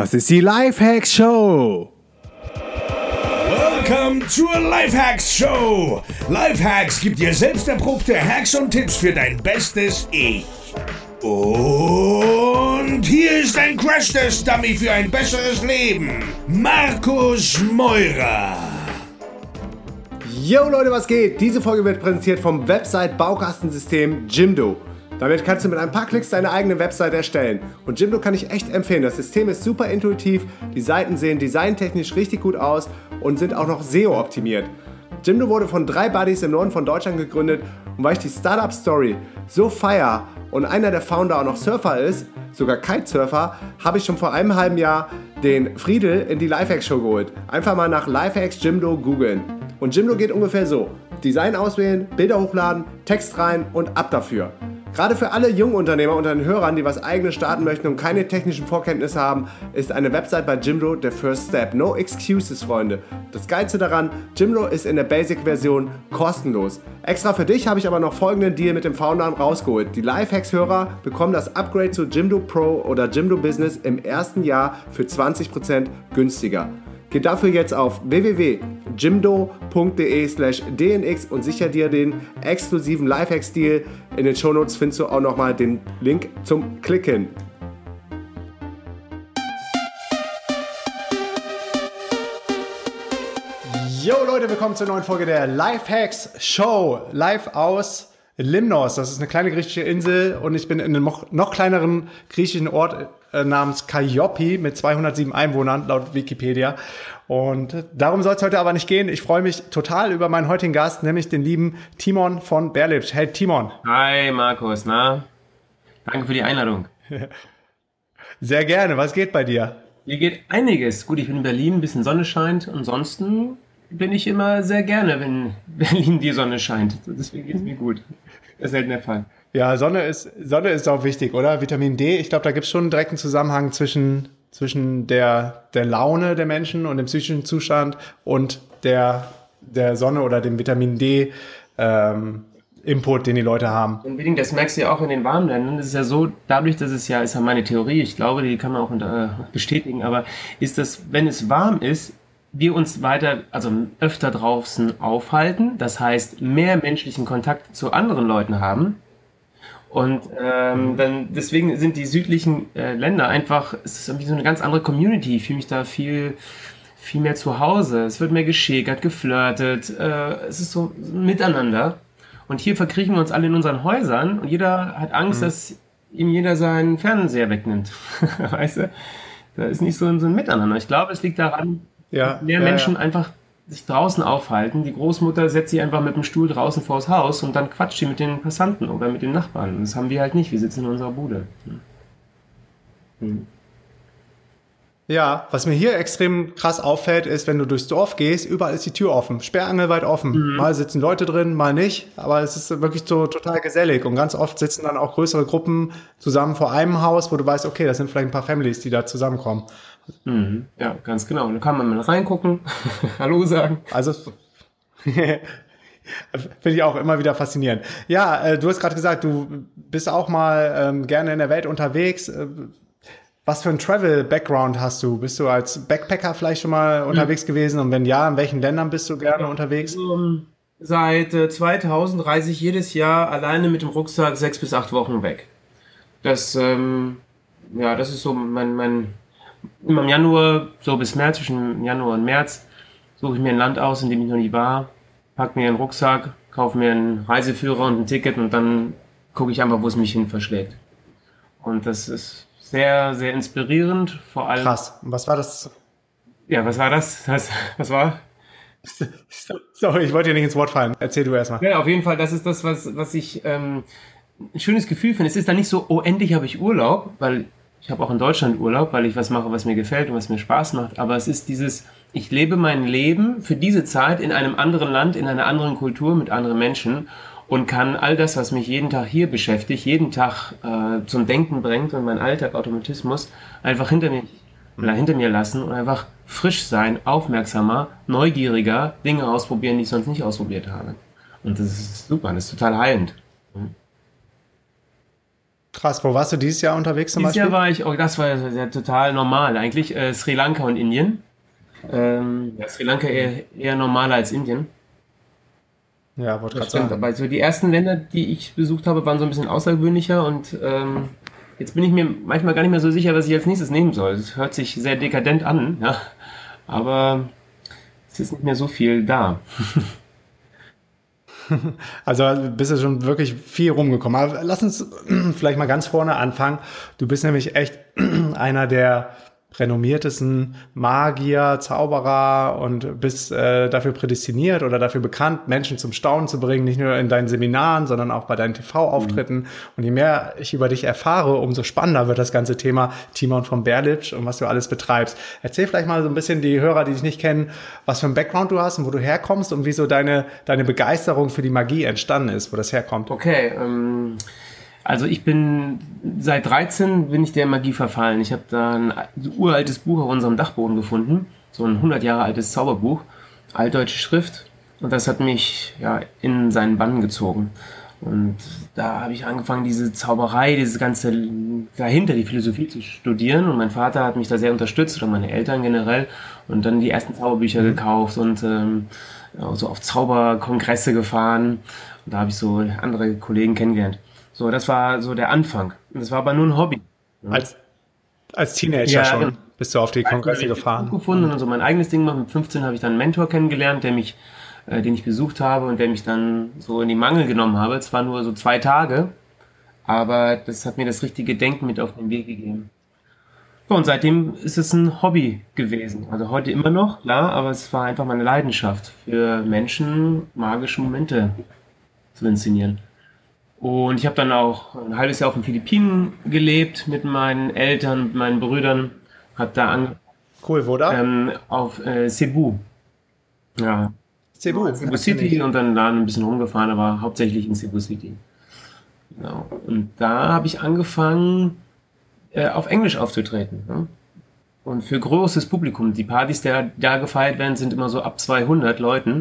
Das ist die Lifehacks Show. Welcome zur Lifehacks Show. Lifehacks gibt dir selbst erprobte Hacks und Tipps für dein bestes Ich. Und hier ist ein Crash-Test-Dummy für ein besseres Leben. Markus Meurer. Yo Leute, was geht? Diese Folge wird präsentiert vom Website-Baukastensystem Jimdo. Damit kannst du mit ein paar Klicks deine eigene Website erstellen. Und Jimdo kann ich echt empfehlen. Das System ist super intuitiv, die Seiten sehen designtechnisch richtig gut aus und sind auch noch SEO optimiert. Jimdo wurde von drei Buddies im Norden von Deutschland gegründet und weil ich die Startup Story so feier und einer der Founder auch noch Surfer ist, sogar Kitesurfer, habe ich schon vor einem halben Jahr den Friedel in die Lifehacks Show geholt. Einfach mal nach Lifehacks Jimdo googeln. Und Jimdo geht ungefähr so. Design auswählen, Bilder hochladen, Text rein und ab dafür. Gerade für alle jungen Unternehmer unter den Hörern, die was eigenes starten möchten und keine technischen Vorkenntnisse haben, ist eine Website bei Jimdo der First Step. No excuses, Freunde. Das Geilste daran, Jimdo ist in der Basic-Version kostenlos. Extra für dich habe ich aber noch folgenden Deal mit dem Founder rausgeholt. Die Lifehacks-Hörer bekommen das Upgrade zu Jimdo Pro oder Jimdo Business im ersten Jahr für 20% günstiger. Geh dafür jetzt auf www.jimdo.de slash dnx und sicher dir den exklusiven Lifehack-Stil. In den Shownotes findest du auch nochmal den Link zum Klicken. Yo Leute, willkommen zur neuen Folge der Lifehacks Show. Live aus Limnos. Das ist eine kleine griechische Insel und ich bin in einem noch, kleineren griechischen Ort äh, namens Kaiopi mit 207 Einwohnern laut Wikipedia. Und darum soll es heute aber nicht gehen. Ich freue mich total über meinen heutigen Gast, nämlich den lieben Timon von Berlipsch. Hey Timon. Hi Markus, na? Danke für die Einladung. Sehr gerne. Was geht bei dir? Hier geht einiges. Gut, ich bin in Berlin, ein bisschen Sonne scheint. Ansonsten bin ich immer sehr gerne, wenn Berlin die Sonne scheint. Deswegen geht es mir gut. Das ist selten der Fall. Ja, Sonne ist, Sonne ist auch wichtig, oder? Vitamin D, ich glaube, da gibt es schon einen direkten Zusammenhang zwischen, zwischen der, der Laune der Menschen und dem psychischen Zustand und der, der Sonne oder dem Vitamin D ähm, Input, den die Leute haben. Unbedingt, das merkst du ja auch in den warmen Ländern. Das ist ja so, dadurch, dass es ja, ist ja meine Theorie, ich glaube, die kann man auch äh, bestätigen, aber ist das, wenn es warm ist, wir uns weiter, also öfter draußen aufhalten, das heißt mehr menschlichen Kontakt zu anderen Leuten haben, und ähm, dann deswegen sind die südlichen äh, Länder einfach, es ist irgendwie so eine ganz andere Community. Ich fühle mich da viel, viel mehr zu Hause. Es wird mehr geschäkert, geflirtet. Äh, es ist so ein Miteinander. Und hier verkriechen wir uns alle in unseren Häusern und jeder hat Angst, mhm. dass ihm jeder seinen Fernseher wegnimmt. weißt du? Da ist nicht so ein, so ein Miteinander. Ich glaube, es liegt daran, ja, dass mehr ja, Menschen ja. einfach sich draußen aufhalten. Die Großmutter setzt sich einfach mit dem Stuhl draußen vors Haus und dann quatscht sie mit den Passanten oder mit den Nachbarn. Und das haben wir halt nicht. Wir sitzen in unserer Bude. Hm. hm. Ja, was mir hier extrem krass auffällt, ist, wenn du durchs Dorf gehst, überall ist die Tür offen, sperrangelweit offen. Mhm. Mal sitzen Leute drin, mal nicht, aber es ist wirklich so total gesellig und ganz oft sitzen dann auch größere Gruppen zusammen vor einem Haus, wo du weißt, okay, das sind vielleicht ein paar Families, die da zusammenkommen. Mhm. Ja, ganz genau. Und da kann man mal reingucken, Hallo sagen. Also finde ich auch immer wieder faszinierend. Ja, äh, du hast gerade gesagt, du bist auch mal ähm, gerne in der Welt unterwegs. Äh, was für ein Travel-Background hast du? Bist du als Backpacker vielleicht schon mal mhm. unterwegs gewesen? Und wenn ja, in welchen Ländern bist du gerne unterwegs? Um, seit äh, 2000 reise ich jedes Jahr alleine mit dem Rucksack sechs bis acht Wochen weg. Das, ähm, ja, das ist so mein, mein immer im Januar, so bis März, zwischen Januar und März, suche ich mir ein Land aus, in dem ich noch nie war, packe mir einen Rucksack, kaufe mir einen Reiseführer und ein Ticket und dann gucke ich einfach, wo es mich hin verschlägt. Und das ist sehr, sehr inspirierend, vor allem. Krass. Und was war das? Ja, was war das? Was, was war? Sorry, ich wollte dir nicht ins Wort fallen. Erzähl du erstmal. Ja, auf jeden Fall, das ist das, was, was ich ähm, ein schönes Gefühl finde. Es ist dann nicht so, oh, endlich habe ich Urlaub, weil ich habe auch in Deutschland Urlaub, weil ich was mache, was mir gefällt und was mir Spaß macht. Aber es ist dieses, ich lebe mein Leben für diese Zeit in einem anderen Land, in einer anderen Kultur mit anderen Menschen und kann all das, was mich jeden Tag hier beschäftigt, jeden Tag äh, zum Denken bringt und mein Alltag, Automatismus, einfach hinter mir, hinter mir lassen und einfach frisch sein, aufmerksamer, neugieriger, Dinge ausprobieren, die ich sonst nicht ausprobiert habe. Und das ist super, das ist total heilend. Krass, wo warst du dieses Jahr unterwegs zum dieses Beispiel? Dieses Jahr war ich, oh, das war ja total normal eigentlich, äh, Sri Lanka und Indien. Ähm, ja, Sri Lanka eher, eher normaler als Indien. Ja, wollte gerade sagen. Aber so die ersten Länder, die ich besucht habe, waren so ein bisschen außergewöhnlicher und ähm, jetzt bin ich mir manchmal gar nicht mehr so sicher, was ich als nächstes nehmen soll. Es hört sich sehr dekadent an, ja, aber es ist nicht mehr so viel da. Also bist du schon wirklich viel rumgekommen. Aber lass uns vielleicht mal ganz vorne anfangen. Du bist nämlich echt einer der renommiertesten Magier, Zauberer und bist äh, dafür prädestiniert oder dafür bekannt, Menschen zum Staunen zu bringen, nicht nur in deinen Seminaren, sondern auch bei deinen TV-Auftritten. Mhm. Und je mehr ich über dich erfahre, umso spannender wird das ganze Thema Timon von Berlitsch und was du alles betreibst. Erzähl vielleicht mal so ein bisschen die Hörer, die dich nicht kennen, was für ein Background du hast und wo du herkommst und wieso deine, deine Begeisterung für die Magie entstanden ist, wo das herkommt. Okay, ähm also ich bin seit 13 bin ich der Magie verfallen. Ich habe da ein uraltes Buch auf unserem Dachboden gefunden, so ein 100 Jahre altes Zauberbuch, altdeutsche Schrift und das hat mich ja in seinen Bann gezogen. Und da habe ich angefangen, diese Zauberei, dieses ganze dahinter, die Philosophie zu studieren. Und mein Vater hat mich da sehr unterstützt, oder meine Eltern generell. Und dann die ersten Zauberbücher mhm. gekauft und ähm, so auf Zauberkongresse gefahren. Und da habe ich so andere Kollegen kennengelernt. So, das war so der Anfang. Das war aber nur ein Hobby. Als, als Teenager ja, schon bist du auf die Kongresse gefahren. gefunden und so mein eigenes Ding gemacht. Mit 15 habe ich dann einen Mentor kennengelernt, der mich, äh, den ich besucht habe und der mich dann so in die Mangel genommen habe. Es war nur so zwei Tage, aber das hat mir das richtige Denken mit auf den Weg gegeben. So, und seitdem ist es ein Hobby gewesen. Also heute immer noch, klar, aber es war einfach meine Leidenschaft für Menschen magische Momente zu inszenieren. Und ich habe dann auch ein halbes Jahr auf den Philippinen gelebt mit meinen Eltern, mit meinen Brüdern. Hab da an. Cool, wo da? Ähm, auf äh, Cebu. Ja. Cebu. Cebu City und dann da ein bisschen rumgefahren, aber hauptsächlich in Cebu City. Genau. Und da habe ich angefangen, äh, auf Englisch aufzutreten. Ne? Und für großes Publikum. Die Partys, die da gefeiert werden, sind immer so ab 200 Leuten.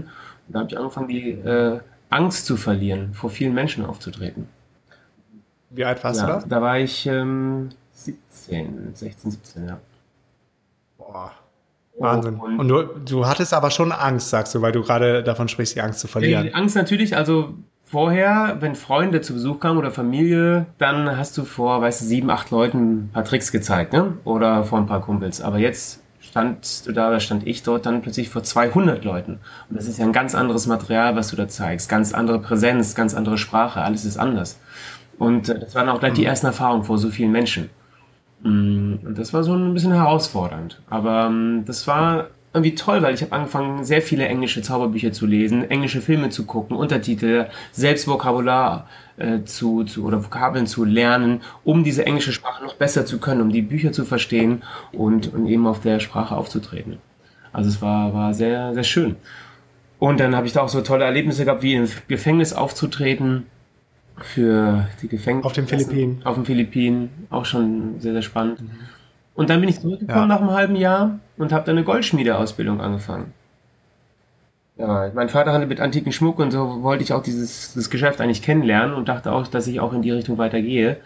Und da habe ich angefangen, die äh, Angst zu verlieren, vor vielen Menschen aufzutreten. Wie alt warst ja, du da? Da war ich ähm, 17, 16, 17, ja. Boah. Wahnsinn. Und, und du, du, hattest aber schon Angst, sagst du, weil du gerade davon sprichst, die Angst zu verlieren. Die Angst natürlich, also vorher, wenn Freunde zu Besuch kamen oder Familie, dann hast du vor, weißt du, sieben, acht Leuten ein paar Tricks gezeigt, ne? Oder vor ein paar Kumpels. Aber jetzt standst du da oder stand ich dort dann plötzlich vor 200 Leuten. Und das ist ja ein ganz anderes Material, was du da zeigst. Ganz andere Präsenz, ganz andere Sprache, alles ist anders. Und äh, das waren auch gleich die mhm. ersten Erfahrungen vor so vielen Menschen. Mm, und das war so ein bisschen herausfordernd. Aber ähm, das war irgendwie toll, weil ich habe angefangen, sehr viele englische Zauberbücher zu lesen, englische Filme zu gucken, Untertitel, selbst Vokabular äh, zu, zu oder Vokabeln zu lernen, um diese englische Sprache noch besser zu können, um die Bücher zu verstehen und, und eben auf der Sprache aufzutreten. Also es war, war sehr, sehr schön. Und dann habe ich da auch so tolle Erlebnisse gehabt, wie im Gefängnis aufzutreten für die Gefängnis. Auf den Philippinen. Auf den Philippinen, auch schon sehr, sehr spannend. Mhm. Und dann bin ich zurückgekommen ja. nach einem halben Jahr und habe dann eine Goldschmiedeausbildung angefangen. Ja, mein Vater hatte mit antiken Schmuck und so wollte ich auch dieses, dieses Geschäft eigentlich kennenlernen und dachte auch, dass ich auch in die Richtung weitergehe.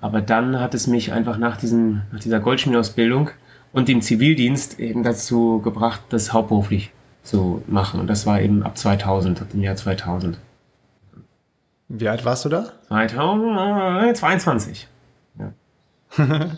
Aber dann hat es mich einfach nach, diesen, nach dieser Goldschmiedeausbildung und dem Zivildienst eben dazu gebracht, das hauptberuflich zu machen. Und das war eben ab 2000, ab dem Jahr 2000. Wie alt warst du da? 2022. Ja.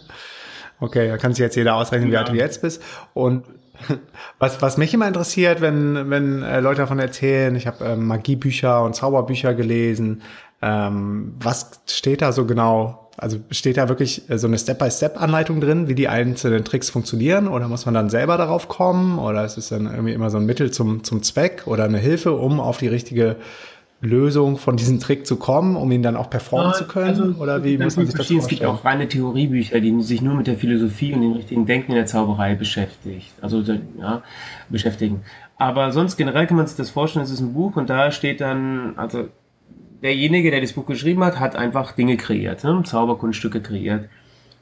Okay, da kann sich jetzt jeder ausrechnen, wie alt du jetzt bist. Und was, was mich immer interessiert, wenn, wenn äh, Leute davon erzählen, ich habe ähm, Magiebücher und Zauberbücher gelesen, ähm, was steht da so genau? Also steht da wirklich äh, so eine Step-by-Step-Anleitung drin, wie die einzelnen Tricks funktionieren? Oder muss man dann selber darauf kommen? Oder ist es dann irgendwie immer so ein Mittel zum, zum Zweck oder eine Hilfe, um auf die richtige Lösung von diesem Trick zu kommen, um ihn dann auch performen ja, zu können? Also, oder wie muss man sich das vorstellen? Es gibt auch reine Theoriebücher, die sich nur mit der Philosophie und dem richtigen Denken in der Zauberei beschäftigt, also ja, beschäftigen. Aber sonst generell kann man sich das vorstellen, es ist ein Buch und da steht dann, also derjenige, der das Buch geschrieben hat, hat einfach Dinge kreiert, ne? Zauberkunststücke kreiert.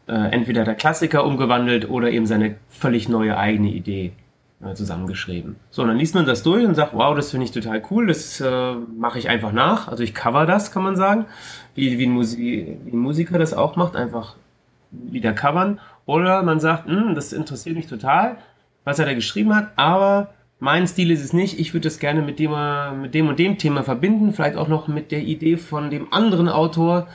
Äh, entweder der Klassiker umgewandelt oder eben seine völlig neue eigene Idee. Äh, zusammengeschrieben. So, und dann liest man das durch und sagt, wow, das finde ich total cool, das äh, mache ich einfach nach. Also ich cover das, kann man sagen, wie, wie, ein, Musi wie ein Musiker das auch macht, einfach wieder covern. Oder man sagt, hm, das interessiert mich total, was er da geschrieben hat, aber mein Stil ist es nicht. Ich würde das gerne mit dem, mit dem und dem Thema verbinden, vielleicht auch noch mit der Idee von dem anderen Autor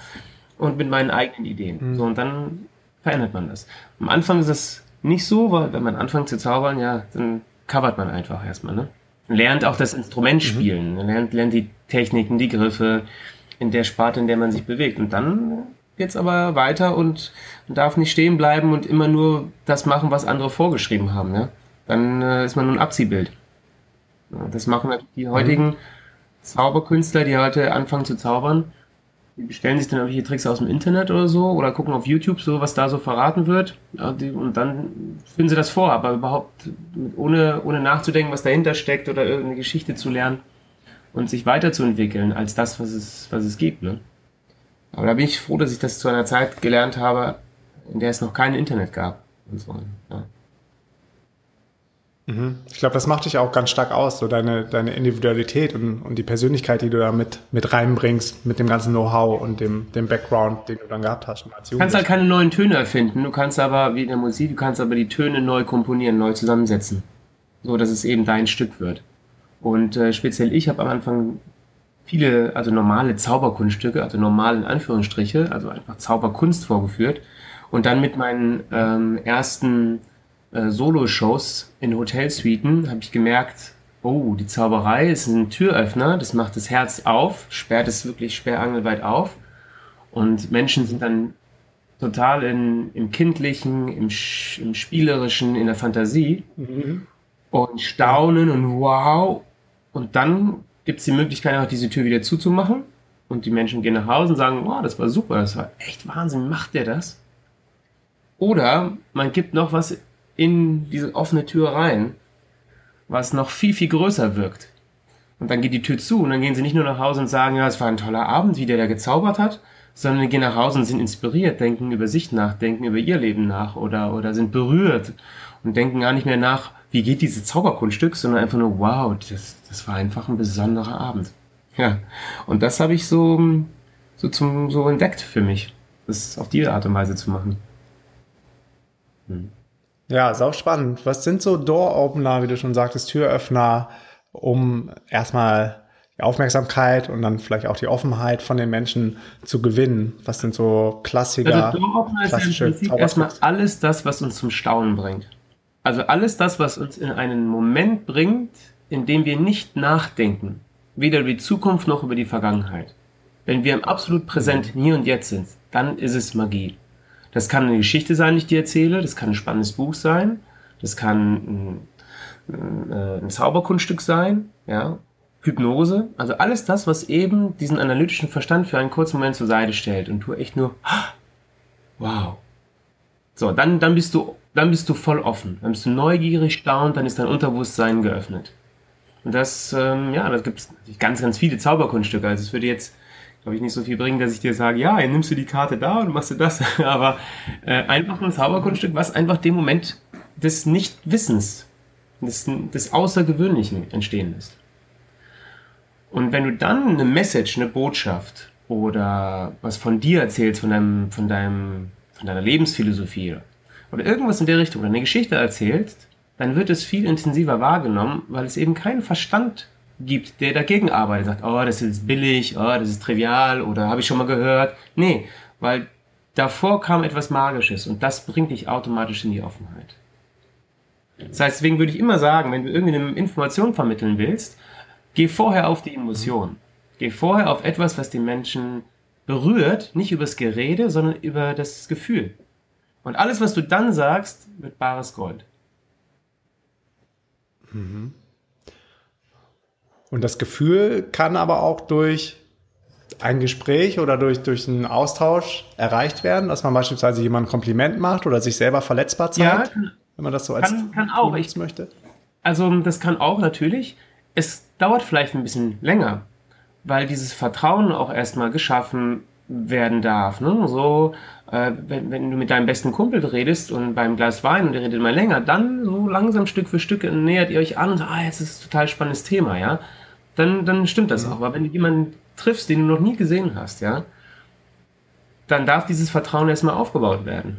und mit meinen eigenen Ideen. Mhm. So, und dann verändert man das. Am Anfang ist es nicht so, weil wenn man anfängt zu zaubern, ja, dann covert man einfach erstmal, ne? Lernt auch das Instrument mhm. spielen, mhm. lernt, lernt die Techniken, die Griffe in der Sparte, in der man sich bewegt. Und dann geht's aber weiter und man darf nicht stehen bleiben und immer nur das machen, was andere vorgeschrieben haben, ja? dann äh, ist man nur ein Abziehbild. Ja, das machen natürlich die heutigen mhm. Zauberkünstler, die heute anfangen zu zaubern. Bestellen sich dann irgendwelche Tricks aus dem Internet oder so oder gucken auf YouTube so, was da so verraten wird. Und dann führen sie das vor, aber überhaupt ohne, ohne nachzudenken, was dahinter steckt oder irgendeine Geschichte zu lernen und sich weiterzuentwickeln als das, was es, was es gibt. Ne? Aber da bin ich froh, dass ich das zu einer Zeit gelernt habe, in der es noch kein Internet gab. Und so, ja. Mhm. Ich glaube, das macht dich auch ganz stark aus, so deine, deine Individualität und, und die Persönlichkeit, die du da mit, mit reinbringst, mit dem ganzen Know-how und dem, dem Background, den du dann gehabt hast. Du kannst halt keine neuen Töne erfinden, du kannst aber, wie in der Musik, du kannst aber die Töne neu komponieren, neu zusammensetzen. So, dass es eben dein Stück wird. Und äh, speziell ich habe am Anfang viele, also normale Zauberkunststücke, also normale in Anführungsstriche, also einfach Zauberkunst vorgeführt. Und dann mit meinen ähm, ersten äh, Solo-Shows in Hotelsuiten habe ich gemerkt, oh, die Zauberei ist ein Türöffner, das macht das Herz auf, sperrt es wirklich sperrangelweit auf. Und Menschen sind dann total in, im Kindlichen, im, im Spielerischen, in der Fantasie mhm. und staunen und wow. Und dann gibt es die Möglichkeit, einfach diese Tür wieder zuzumachen. Und die Menschen gehen nach Hause und sagen, wow, das war super, das war echt Wahnsinn, macht der das? Oder man gibt noch was in diese offene Tür rein, was noch viel, viel größer wirkt. Und dann geht die Tür zu und dann gehen sie nicht nur nach Hause und sagen, ja, es war ein toller Abend, wie der da gezaubert hat, sondern gehen nach Hause und sind inspiriert, denken über sich nach, denken über ihr Leben nach oder, oder sind berührt und denken gar nicht mehr nach, wie geht dieses Zauberkunststück, sondern einfach nur, wow, das, das war einfach ein besonderer Abend. Ja, und das habe ich so, so, zum, so entdeckt für mich, das auf diese Art und Weise zu machen. Hm. Ja, ist auch spannend. Was sind so Door-Opener, wie du schon sagtest, Türöffner, um erstmal die Aufmerksamkeit und dann vielleicht auch die Offenheit von den Menschen zu gewinnen? Was sind so Klassiker? Also Door-Opener ist im Prinzip erstmal alles das, was uns zum Staunen bringt. Also alles das, was uns in einen Moment bringt, in dem wir nicht nachdenken. Weder über die Zukunft noch über die Vergangenheit. Wenn wir im absolut Präsent hier und jetzt sind, dann ist es Magie. Das kann eine Geschichte sein, die ich dir erzähle, das kann ein spannendes Buch sein, das kann ein, äh, ein Zauberkunststück sein, ja, Hypnose, also alles das, was eben diesen analytischen Verstand für einen kurzen Moment zur Seite stellt und du echt nur, wow. So, dann, dann bist du, dann bist du voll offen, dann bist du neugierig, staunt, dann ist dein Unterbewusstsein geöffnet. Und das, ähm, ja, da gibt es ganz, ganz viele Zauberkunststücke. Also es würde jetzt glaube ich, nicht so viel bringen, dass ich dir sage, ja, dann nimmst du die Karte da und machst du das. Aber äh, einfach ein Zauberkunststück, was einfach dem Moment des Nichtwissens, des, des Außergewöhnlichen entstehen lässt. Und wenn du dann eine Message, eine Botschaft oder was von dir erzählst, von deinem, von deinem, von deiner Lebensphilosophie oder irgendwas in der Richtung oder eine Geschichte erzählst, dann wird es viel intensiver wahrgenommen, weil es eben keinen Verstand gibt, der dagegen arbeitet, sagt, oh, das ist billig, oh, das ist trivial oder habe ich schon mal gehört. Nee, weil davor kam etwas Magisches und das bringt dich automatisch in die Offenheit. Das heißt, deswegen würde ich immer sagen, wenn du irgendeine Information vermitteln willst, geh vorher auf die Emotion. Geh vorher auf etwas, was die Menschen berührt, nicht übers Gerede, sondern über das Gefühl. Und alles, was du dann sagst, wird bares Gold. Mhm. Und das Gefühl kann aber auch durch ein Gespräch oder durch, durch einen Austausch erreicht werden, dass man beispielsweise jemandem ein Kompliment macht oder sich selber verletzbar zeigt, ja, wenn man das so als kann, kann auch. Ich, möchte. Also das kann auch natürlich. Es dauert vielleicht ein bisschen länger, weil dieses Vertrauen auch erstmal geschaffen werden darf. Ne? So, äh, wenn, wenn du mit deinem besten Kumpel redest und beim Glas Wein und ihr redet mal länger, dann so langsam Stück für Stück nähert ihr euch an und sagt, ah, jetzt ist es ein total spannendes Thema, ja. Dann, dann stimmt das auch. Aber wenn du jemanden triffst, den du noch nie gesehen hast, ja, dann darf dieses Vertrauen erstmal aufgebaut werden.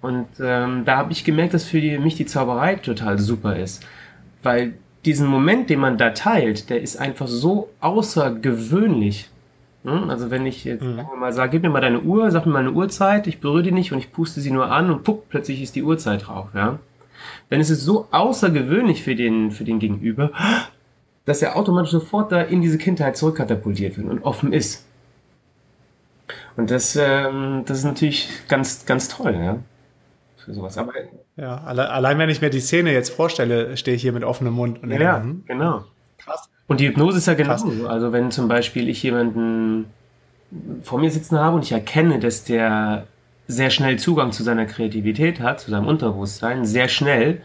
Und ähm, da habe ich gemerkt, dass für die, mich die Zauberei total super ist. Weil diesen Moment, den man da teilt, der ist einfach so außergewöhnlich. Hm? Also wenn ich jetzt mhm. mal sage, gib mir mal deine Uhr, sag mir mal eine Uhrzeit, ich berühre die nicht und ich puste sie nur an und puck, plötzlich ist die Uhrzeit drauf, ja. Dann ist es so außergewöhnlich für den, für den Gegenüber, dass er automatisch sofort da in diese Kindheit zurückkatapultiert wird und offen ist. Und das, ähm, das ist natürlich ganz, ganz toll, ja. Für sowas. Aber, ja, alle, allein wenn ich mir die Szene jetzt vorstelle, stehe ich hier mit offenem Mund. Und ja, denke, hm, genau. Krass. Und die Hypnose ist ja genauso. Also wenn zum Beispiel ich jemanden vor mir sitzen habe und ich erkenne, dass der sehr schnell Zugang zu seiner Kreativität hat, zu seinem Unterbewusstsein, sehr schnell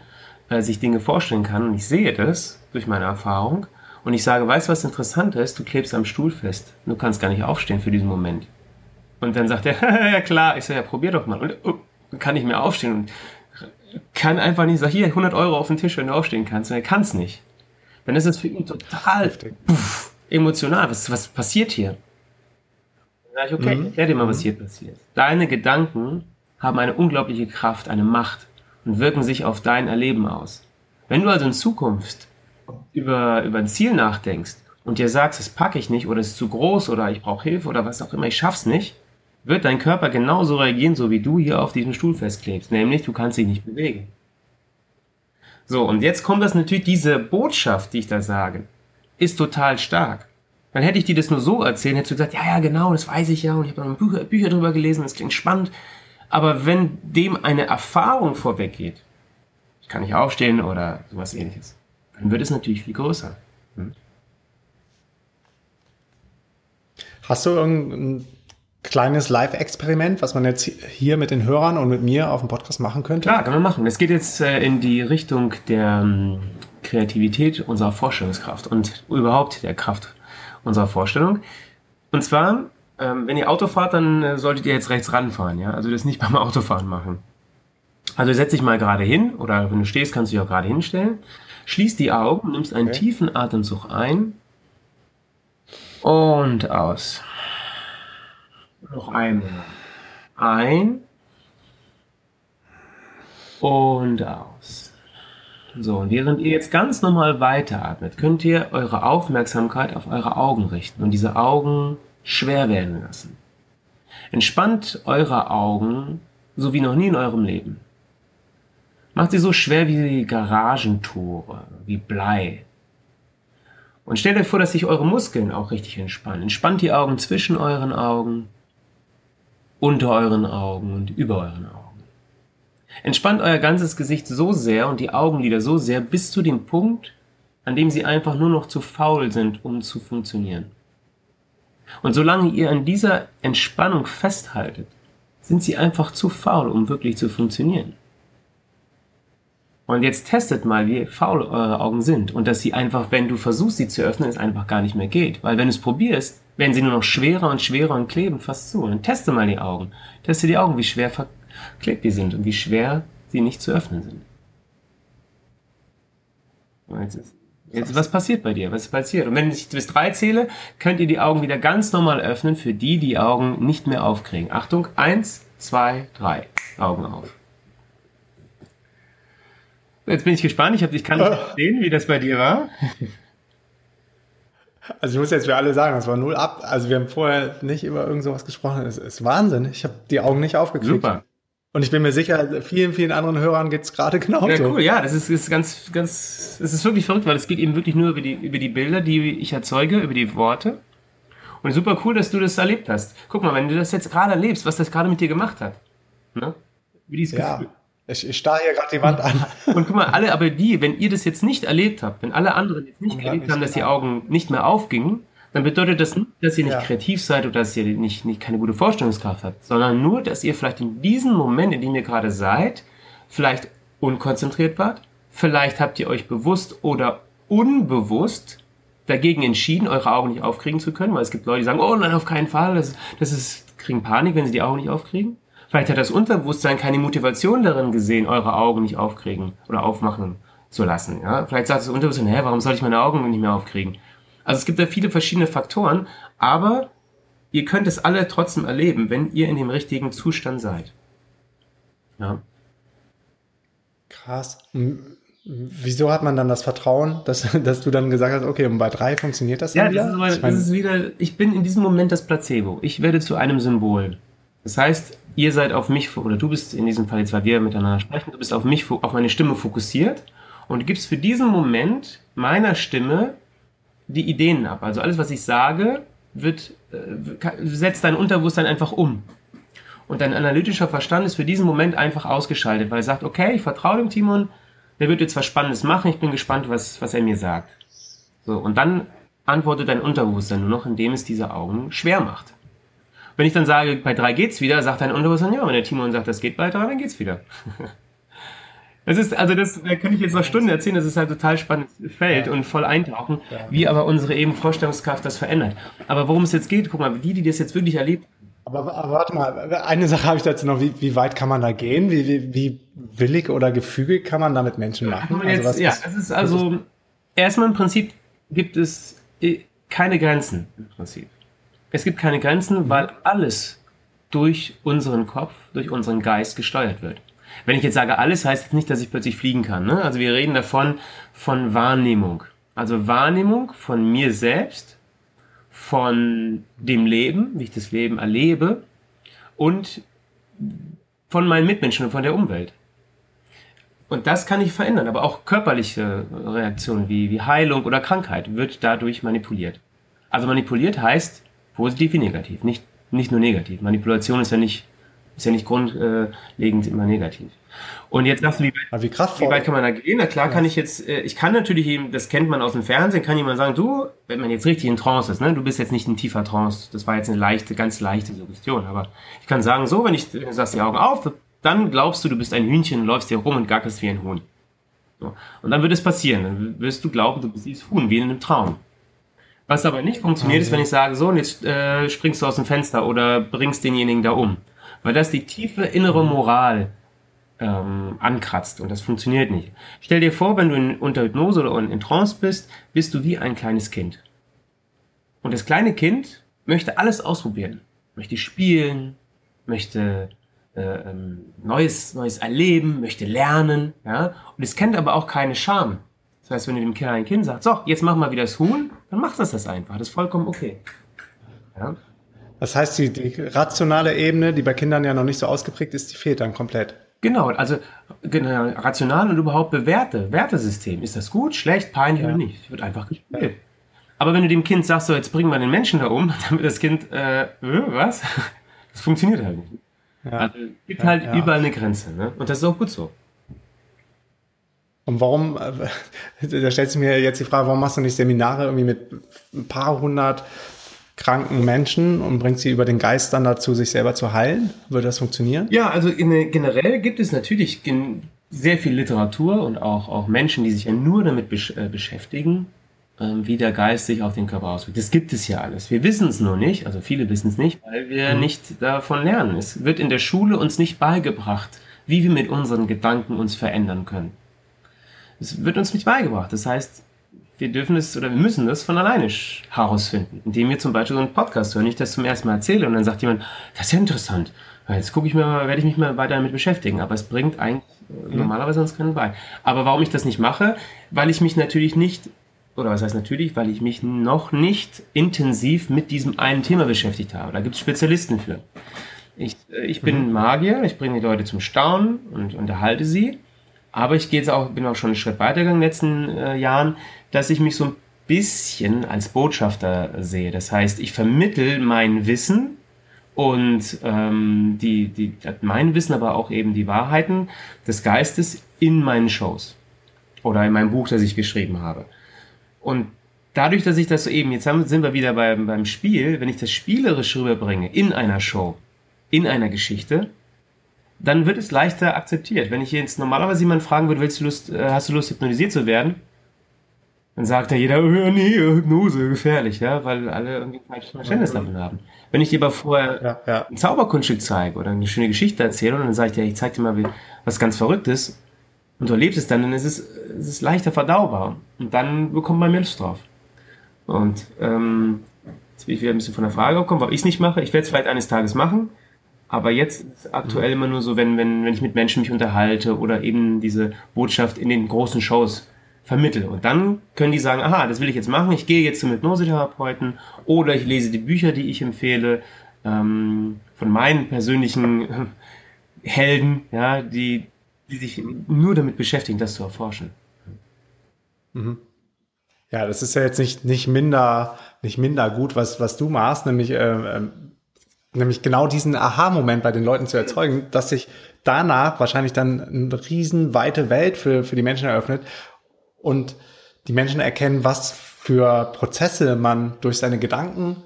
äh, sich Dinge vorstellen kann und ich sehe das durch meine Erfahrung und ich sage, weißt du, was interessant ist? Du klebst am Stuhl fest. Du kannst gar nicht aufstehen für diesen Moment. Und dann sagt er, ja klar. Ich sage, ja, probier doch mal. Und uh, kann nicht mehr aufstehen und kann einfach nicht sagen, hier 100 Euro auf den Tisch, wenn du aufstehen kannst. Und er kann es nicht dann ist es für ihn total puff, emotional. Was, was passiert hier? Dann sage ich, okay, mhm. erklär dir mal, was hier passiert. Deine Gedanken haben eine unglaubliche Kraft, eine Macht und wirken sich auf dein Erleben aus. Wenn du also in Zukunft über, über ein Ziel nachdenkst und dir sagst, das packe ich nicht oder es ist zu groß oder ich brauche Hilfe oder was auch immer, ich schaff's nicht, wird dein Körper genauso reagieren, so wie du hier auf diesem Stuhl festklebst. Nämlich, du kannst dich nicht bewegen. So, und jetzt kommt das natürlich, diese Botschaft, die ich da sage, ist total stark. Dann hätte ich dir das nur so erzählt, hättest du gesagt, ja, ja, genau, das weiß ich ja und ich habe noch Bücher, Bücher drüber gelesen, das klingt spannend. Aber wenn dem eine Erfahrung vorweggeht, ich kann nicht aufstehen oder sowas ähnliches, dann wird es natürlich viel größer. Hm? Hast du irgendein kleines Live-Experiment, was man jetzt hier mit den Hörern und mit mir auf dem Podcast machen könnte? Klar, kann man machen. Es geht jetzt äh, in die Richtung der ähm, Kreativität unserer Vorstellungskraft und überhaupt der Kraft unserer Vorstellung. Und zwar, ähm, wenn ihr Auto fahrt, dann äh, solltet ihr jetzt rechts ranfahren, ja? Also das nicht beim Autofahren machen. Also setz dich mal gerade hin oder wenn du stehst, kannst du dich auch gerade hinstellen. Schließ die Augen, nimmst einen okay. tiefen Atemzug ein und aus. Noch einmal. Ein und aus. So, und während ihr jetzt ganz normal weiteratmet, könnt ihr eure Aufmerksamkeit auf eure Augen richten und diese Augen schwer werden lassen. Entspannt eure Augen so wie noch nie in eurem Leben. Macht sie so schwer wie Garagentore, wie Blei. Und stellt euch vor, dass sich eure Muskeln auch richtig entspannen. Entspannt die Augen zwischen euren Augen unter euren Augen und über euren Augen. Entspannt euer ganzes Gesicht so sehr und die Augenlider so sehr bis zu dem Punkt, an dem sie einfach nur noch zu faul sind, um zu funktionieren. Und solange ihr an dieser Entspannung festhaltet, sind sie einfach zu faul, um wirklich zu funktionieren. Und jetzt testet mal, wie faul eure Augen sind und dass sie einfach, wenn du versuchst, sie zu öffnen, es einfach gar nicht mehr geht. Weil wenn du es probierst, werden sie nur noch schwerer und schwerer und kleben fast zu. Und teste mal die Augen. Teste die Augen, wie schwer verklebt die sind und wie schwer sie nicht zu öffnen sind. Jetzt ist, jetzt, was passiert bei dir? Was passiert? Und wenn ich bis drei zähle, könnt ihr die Augen wieder ganz normal öffnen, für die die Augen nicht mehr aufkriegen. Achtung, eins, zwei, drei. Augen auf. Jetzt bin ich gespannt. Ich, hab, ich kann nicht sehen, wie das bei dir war. Also ich muss jetzt für alle sagen, das war null ab. Also wir haben vorher nicht über irgend sowas gesprochen. Es ist Wahnsinn. Ich habe die Augen nicht aufgekriegt. Super. Und ich bin mir sicher, vielen, vielen anderen Hörern geht es gerade genauso. Ja, cool, ja, das ist, ist ganz, ganz, es ist wirklich verrückt, weil es geht eben wirklich nur über die, über die Bilder, die ich erzeuge, über die Worte. Und super cool, dass du das erlebt hast. Guck mal, wenn du das jetzt gerade erlebst, was das gerade mit dir gemacht hat. Ne? Wie dieses ja. Gefühl. Ich, ich starre hier gerade die Wand an. Und guck mal, alle, aber die, wenn ihr das jetzt nicht erlebt habt, wenn alle anderen jetzt nicht erlebt haben, dass die Augen nicht mehr aufgingen, dann bedeutet das nicht, dass ihr nicht ja. kreativ seid oder dass ihr nicht, nicht keine gute Vorstellungskraft habt, sondern nur, dass ihr vielleicht in diesem Moment, in dem ihr gerade seid, vielleicht unkonzentriert wart, vielleicht habt ihr euch bewusst oder unbewusst dagegen entschieden, eure Augen nicht aufkriegen zu können, weil es gibt Leute, die sagen, oh nein, auf keinen Fall, das, das ist kriegen Panik, wenn sie die Augen nicht aufkriegen. Vielleicht hat das Unterbewusstsein keine Motivation darin gesehen, eure Augen nicht aufkriegen oder aufmachen zu lassen. Ja? Vielleicht sagt das Unterbewusstsein, hä, warum soll ich meine Augen nicht mehr aufkriegen? Also es gibt da viele verschiedene Faktoren, aber ihr könnt es alle trotzdem erleben, wenn ihr in dem richtigen Zustand seid. Ja. Krass. Wieso hat man dann das Vertrauen, dass, dass du dann gesagt hast, okay, und bei drei funktioniert das ja, dann wieder? Das ist, mal, das ist wieder, ich bin in diesem Moment das Placebo. Ich werde zu einem Symbol. Das heißt, ihr seid auf mich, oder du bist in diesem Fall jetzt, weil wir miteinander sprechen, du bist auf mich, auf meine Stimme fokussiert und gibst für diesen Moment meiner Stimme die Ideen ab. Also alles, was ich sage, wird, äh, setzt dein Unterbewusstsein einfach um. Und dein analytischer Verstand ist für diesen Moment einfach ausgeschaltet, weil er sagt, okay, ich vertraue dem Timon, der wird jetzt was Spannendes machen, ich bin gespannt, was, was er mir sagt. So, und dann antwortet dein Unterbewusstsein nur noch, indem es diese Augen schwer macht. Wenn ich dann sage, bei drei geht's wieder, sagt dein Unterbewusstsein, ja, wenn der Timon sagt, das geht bei drei, dann geht's wieder. Das ist, also das, da könnte ich jetzt noch Stunden erzählen, das ist halt total spannendes Feld und voll eintauchen, wie aber unsere eben Vorstellungskraft das verändert. Aber worum es jetzt geht, guck mal, die, die das jetzt wirklich erlebt aber, aber warte mal, eine Sache habe ich dazu noch. Wie, wie weit kann man da gehen? Wie, wie, wie willig oder gefügig kann man da mit Menschen machen? Also jetzt, ja, es ist also erstmal im Prinzip gibt es äh, keine Grenzen im Prinzip. Es gibt keine Grenzen, weil alles durch unseren Kopf, durch unseren Geist gesteuert wird. Wenn ich jetzt sage alles, heißt jetzt nicht, dass ich plötzlich fliegen kann. Ne? Also wir reden davon von Wahrnehmung. Also Wahrnehmung von mir selbst, von dem Leben, wie ich das Leben erlebe und von meinen Mitmenschen und von der Umwelt. Und das kann ich verändern, aber auch körperliche Reaktionen wie, wie Heilung oder Krankheit wird dadurch manipuliert. Also manipuliert heißt positiv wie negativ, nicht, nicht nur negativ. Manipulation ist ja nicht ist ja nicht grundlegend immer negativ. Und jetzt sagst du, wie weit, wie, kraftvoll. wie weit kann man da gehen? Na klar ja. kann ich jetzt, äh, ich kann natürlich eben, das kennt man aus dem Fernsehen, kann jemand sagen, du, wenn man jetzt richtig in Trance ist, ne, du bist jetzt nicht in tiefer Trance, das war jetzt eine leichte, ganz leichte Suggestion, aber ich kann sagen, so, wenn ich, wenn du sagst die Augen auf, dann glaubst du, du bist ein Hühnchen und läufst hier rum und gackerst wie ein Huhn. So. Und dann wird es passieren, dann wirst du glauben, du bist dieses Huhn, wie in einem Traum. Was aber nicht funktioniert, ist, wenn ich sage, so, und jetzt äh, springst du aus dem Fenster oder bringst denjenigen da um weil das die tiefe innere Moral ähm, ankratzt und das funktioniert nicht. Stell dir vor, wenn du in, unter Hypnose oder in Trance bist, bist du wie ein kleines Kind. Und das kleine Kind möchte alles ausprobieren, möchte spielen, möchte äh, ähm, Neues, Neues erleben, möchte lernen, ja, und es kennt aber auch keine Scham. Das heißt, wenn du dem kleinen Kind sagst, so, jetzt mach mal wieder das Huhn, dann macht das das einfach. Das ist vollkommen okay. Ja? Das heißt, die, die rationale Ebene, die bei Kindern ja noch nicht so ausgeprägt ist, die fehlt dann komplett. Genau, also genau, rational und überhaupt bewährte, Wertesystem. Ist das gut, schlecht, peinlich ja. oder nicht? Wird einfach gespielt. Ja. Aber wenn du dem Kind sagst, so jetzt bringen wir den Menschen da um, dann wird das Kind, äh, äh was? Das funktioniert halt nicht. Ja. Also gibt ja, halt überall eine Grenze. Ne? Und das ist auch gut so. Und warum, äh, da stellt sich mir jetzt die Frage, warum machst du nicht Seminare irgendwie mit ein paar hundert kranken Menschen und bringt sie über den Geist dann dazu, sich selber zu heilen? Würde das funktionieren? Ja, also in, generell gibt es natürlich sehr viel Literatur und auch, auch Menschen, die sich ja nur damit besch äh, beschäftigen, ähm, wie der Geist sich auf den Körper auswirkt. Das gibt es ja alles. Wir wissen es nur nicht, also viele wissen es nicht, weil wir mhm. nicht davon lernen. Es wird in der Schule uns nicht beigebracht, wie wir mit unseren Gedanken uns verändern können. Es wird uns nicht beigebracht. Das heißt, wir dürfen es oder wir müssen das von alleine herausfinden, indem wir zum Beispiel so einen Podcast hören, ich das zum ersten Mal erzähle und dann sagt jemand, das ist ja interessant. Jetzt gucke ich mir mal, werde ich mich mal weiter damit beschäftigen. Aber es bringt eigentlich mhm. normalerweise uns keinen bei. Aber warum ich das nicht mache? Weil ich mich natürlich nicht, oder was heißt natürlich, weil ich mich noch nicht intensiv mit diesem einen Thema beschäftigt habe. Da gibt es Spezialisten für. Ich, äh, ich bin mhm. Magier, ich bringe die Leute zum Staunen und unterhalte sie. Aber ich gehe jetzt auch, bin auch schon einen Schritt weitergegangen in den letzten äh, Jahren, dass ich mich so ein bisschen als Botschafter sehe. Das heißt, ich vermittel mein Wissen und ähm, die, die, mein Wissen, aber auch eben die Wahrheiten des Geistes in meinen Shows oder in meinem Buch, das ich geschrieben habe. Und dadurch, dass ich das so eben, jetzt haben, sind wir wieder beim, beim Spiel, wenn ich das spielerisch rüberbringe in einer Show, in einer Geschichte, dann wird es leichter akzeptiert. Wenn ich jetzt normalerweise jemanden fragen würde, willst du Lust, äh, hast du Lust, hypnotisiert zu werden? dann sagt ja jeder, oh, nee, Hypnose, gefährlich, ja, weil alle irgendwie falsches Verständnis davon haben. Wenn ich dir aber vorher Ja, ja. ein Zauberkunststück zeige oder eine schöne Geschichte erzähle und dann sage ich dir, ich zeig dir mal wie- was ganz Verrücktes und du erlebst es dann, dann ist es, es ist leichter verdaubar und dann bekommt man mehr Lust drauf. Und ähm, jetzt bin ich wieder ein bisschen von der Frage gekommen, warum ich es nicht mache. Ich werde es vielleicht eines Tages machen, aber jetzt ist aktuell immer nur so, wenn, wenn, wenn ich mit Menschen mich unterhalte oder eben diese Botschaft in den großen Shows vermittle. Und dann können die sagen, aha, das will ich jetzt machen, ich gehe jetzt zum Hypnosetherapeuten oder ich lese die Bücher, die ich empfehle, ähm, von meinen persönlichen Helden, ja, die, die sich nur damit beschäftigen, das zu erforschen. Ja, das ist ja jetzt nicht, nicht minder, nicht minder gut, was, was du machst, nämlich, äh, ähm, nämlich genau diesen Aha-Moment bei den Leuten zu erzeugen, dass sich danach wahrscheinlich dann eine riesen weite Welt für, für die Menschen eröffnet und die Menschen erkennen, was für Prozesse man durch seine Gedanken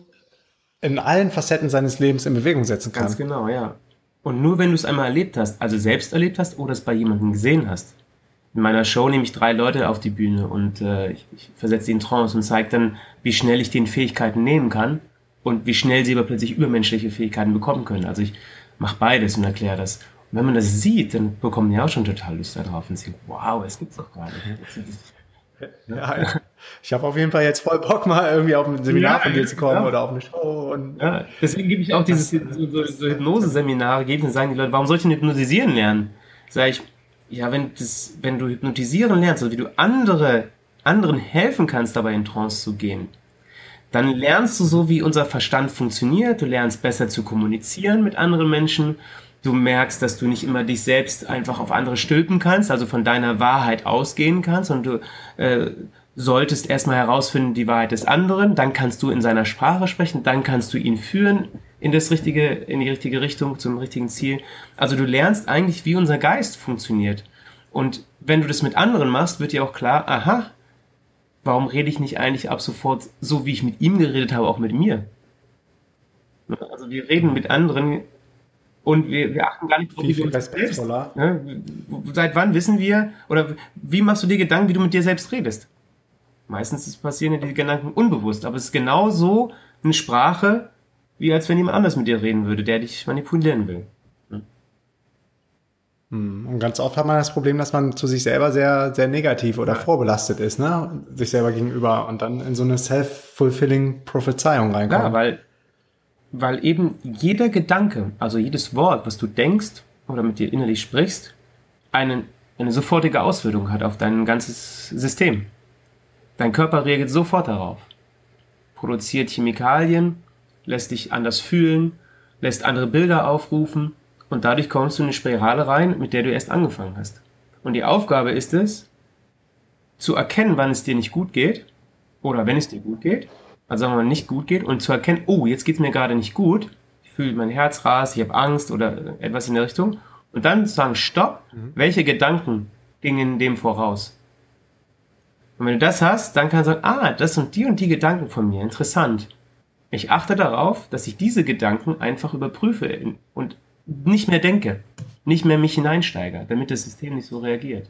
in allen Facetten seines Lebens in Bewegung setzen kann. Ganz genau, ja. Und nur wenn du es einmal erlebt hast, also selbst erlebt hast oder es bei jemandem gesehen hast. In meiner Show nehme ich drei Leute auf die Bühne und äh, ich, ich versetze sie in Trance und zeige dann, wie schnell ich den Fähigkeiten nehmen kann und wie schnell sie aber plötzlich übermenschliche Fähigkeiten bekommen können. Also ich mache beides und erkläre das. Und wenn man das sieht, dann bekommen die auch schon total Lust darauf und sie, wow, es gibt's doch gar nicht. Ja. Ich habe auf jeden Fall jetzt voll Bock, mal irgendwie auf ein Seminar Ja, von dir zu kommen ja. oder auf eine Show. Und Ja, deswegen gebe ich auch dieses so, so, so Hypnose-Seminare, gebe und sagen die Leute, warum soll ich denn hypnotisieren lernen? Sag ich, ja, wenn das, wenn du hypnotisieren lernst, also wie du andere, anderen helfen kannst, dabei in Trance zu gehen, dann lernst du so, wie unser Verstand funktioniert, du lernst besser zu kommunizieren mit anderen Menschen, du merkst, dass du nicht immer dich selbst einfach auf andere stülpen kannst, also von deiner Wahrheit ausgehen kannst. Und du äh, solltest erstmal herausfinden, die Wahrheit des anderen, dann kannst du in seiner Sprache sprechen, dann kannst du ihn führen in das richtige, in die richtige Richtung, zum richtigen Ziel. Also du lernst eigentlich, wie unser Geist funktioniert. Und wenn du das mit anderen machst, wird dir auch klar, aha, warum rede ich nicht eigentlich ab sofort so, wie ich mit ihm geredet habe, auch mit mir? Also wir reden mit anderen und wir, wir achten gar nicht drauf, wie wir uns selbst. Ne? Seit wann wissen wir, oder wie machst du dir Gedanken, wie du mit dir selbst redest? Meistens ist- passieren ja die Gedanken unbewusst, aber es ist genauso eine Sprache, wie als wenn jemand anders mit dir reden würde, der dich manipulieren will. Und ganz oft hat man das Problem, dass man zu sich selber sehr, sehr negativ oder vorbelastet ist, ne? Sich selber gegenüber und dann in so eine self-fulfilling Prophezeiung reinkommt. Ja, weil, weil eben jeder Gedanke, also jedes Wort, was du denkst oder mit dir innerlich sprichst, einen, eine sofortige Auswirkung hat auf dein ganzes System. Dein Körper reagiert sofort darauf. Produziert Chemikalien, lässt dich anders fühlen, lässt andere Bilder aufrufen und dadurch kommst du in eine Spirale rein, mit der du erst angefangen hast. Und die Aufgabe ist es, zu erkennen, wann es dir nicht gut geht oder wenn es dir gut geht, also sagen wir mal nicht gut geht und zu erkennen, oh, jetzt geht es mir gerade nicht gut, ich fühle mein Herz rast, ich habe Angst oder etwas in der Richtung und dann zu sagen, stopp, welche Gedanken gingen dem voraus? Und wenn du das hast, dann kannst du sagen, ah, das sind die und die Gedanken von mir, interessant. Ich achte darauf, dass ich diese Gedanken einfach überprüfe und nicht mehr denke, nicht mehr mich hineinsteige, damit das System nicht so reagiert.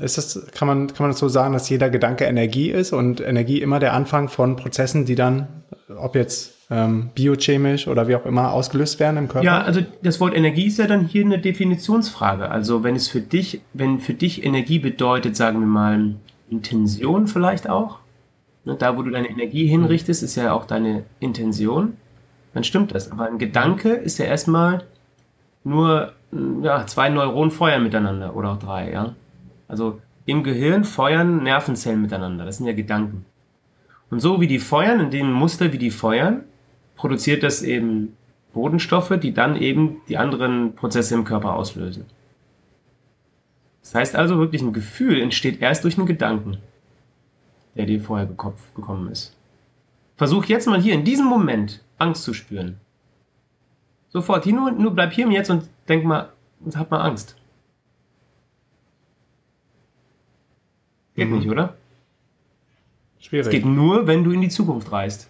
Ist das, kann man, kann man das so sagen, dass jeder Gedanke Energie ist und Energie immer der Anfang von Prozessen, die dann, ob jetzt ähm, biochemisch oder wie auch immer, ausgelöst werden im Körper? Ja, also das Wort Energie ist ja dann hier eine Definitionsfrage. Also wenn es für dich, wenn für dich Energie bedeutet, sagen wir mal, Intention vielleicht auch, ne, da wo du deine Energie hinrichtest, ist ja auch deine Intention, dann stimmt das. Aber ein Gedanke ist ja erstmal nur mm, ja, zwei Neuronen feuern miteinander oder auch drei, ja. Also im Gehirn feuern Nervenzellen miteinander. Das sind ja Gedanken. Und so wie die feuern, in dem Muster, wie die feuern, produziert das eben Bodenstoffe, die dann eben die anderen Prozesse im Körper auslösen. Das heißt also wirklich, ein Gefühl entsteht erst durch einen Gedanken, der dir vorher gekopf gekommen ist. Versuch jetzt mal hier in diesem Moment Angst zu spüren. Sofort, hier nur, nur bleib hier im Jetzt und denk mal und hab mal Angst. Geht nicht, oder? Es Schwierig. geht nur, wenn du in die Zukunft reist.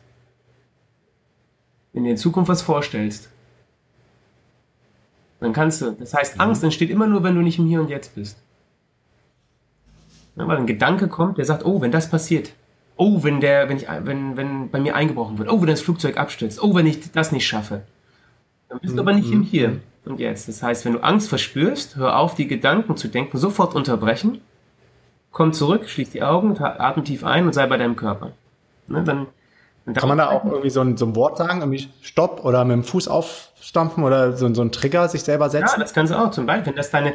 Wenn du dir in Zukunft was vorstellst. Dann kannst du. Das heißt, Angst entsteht immer nur, wenn du nicht im Hier und Jetzt bist. Ja, weil ein Gedanke kommt, der sagt, oh, wenn das passiert, oh, wenn der, wenn ich, wenn, wenn bei mir eingebrochen wird, oh, wenn das Flugzeug abstürzt, oh, wenn ich das nicht schaffe. Dann bist du aber nicht im Hier und Jetzt. Das heißt, wenn du Angst verspürst, hör auf, die Gedanken zu denken, sofort unterbrechen, komm zurück, schließ die Augen, atme tief ein und sei bei deinem Körper. Ne, dann, dann Kann man da auch irgendwie so ein, so ein Wort sagen, irgendwie Stopp oder mit dem Fuß aufstampfen oder so, so ein Trigger sich selber setzen? Ja, das kannst du auch. Zum Beispiel, wenn das deine,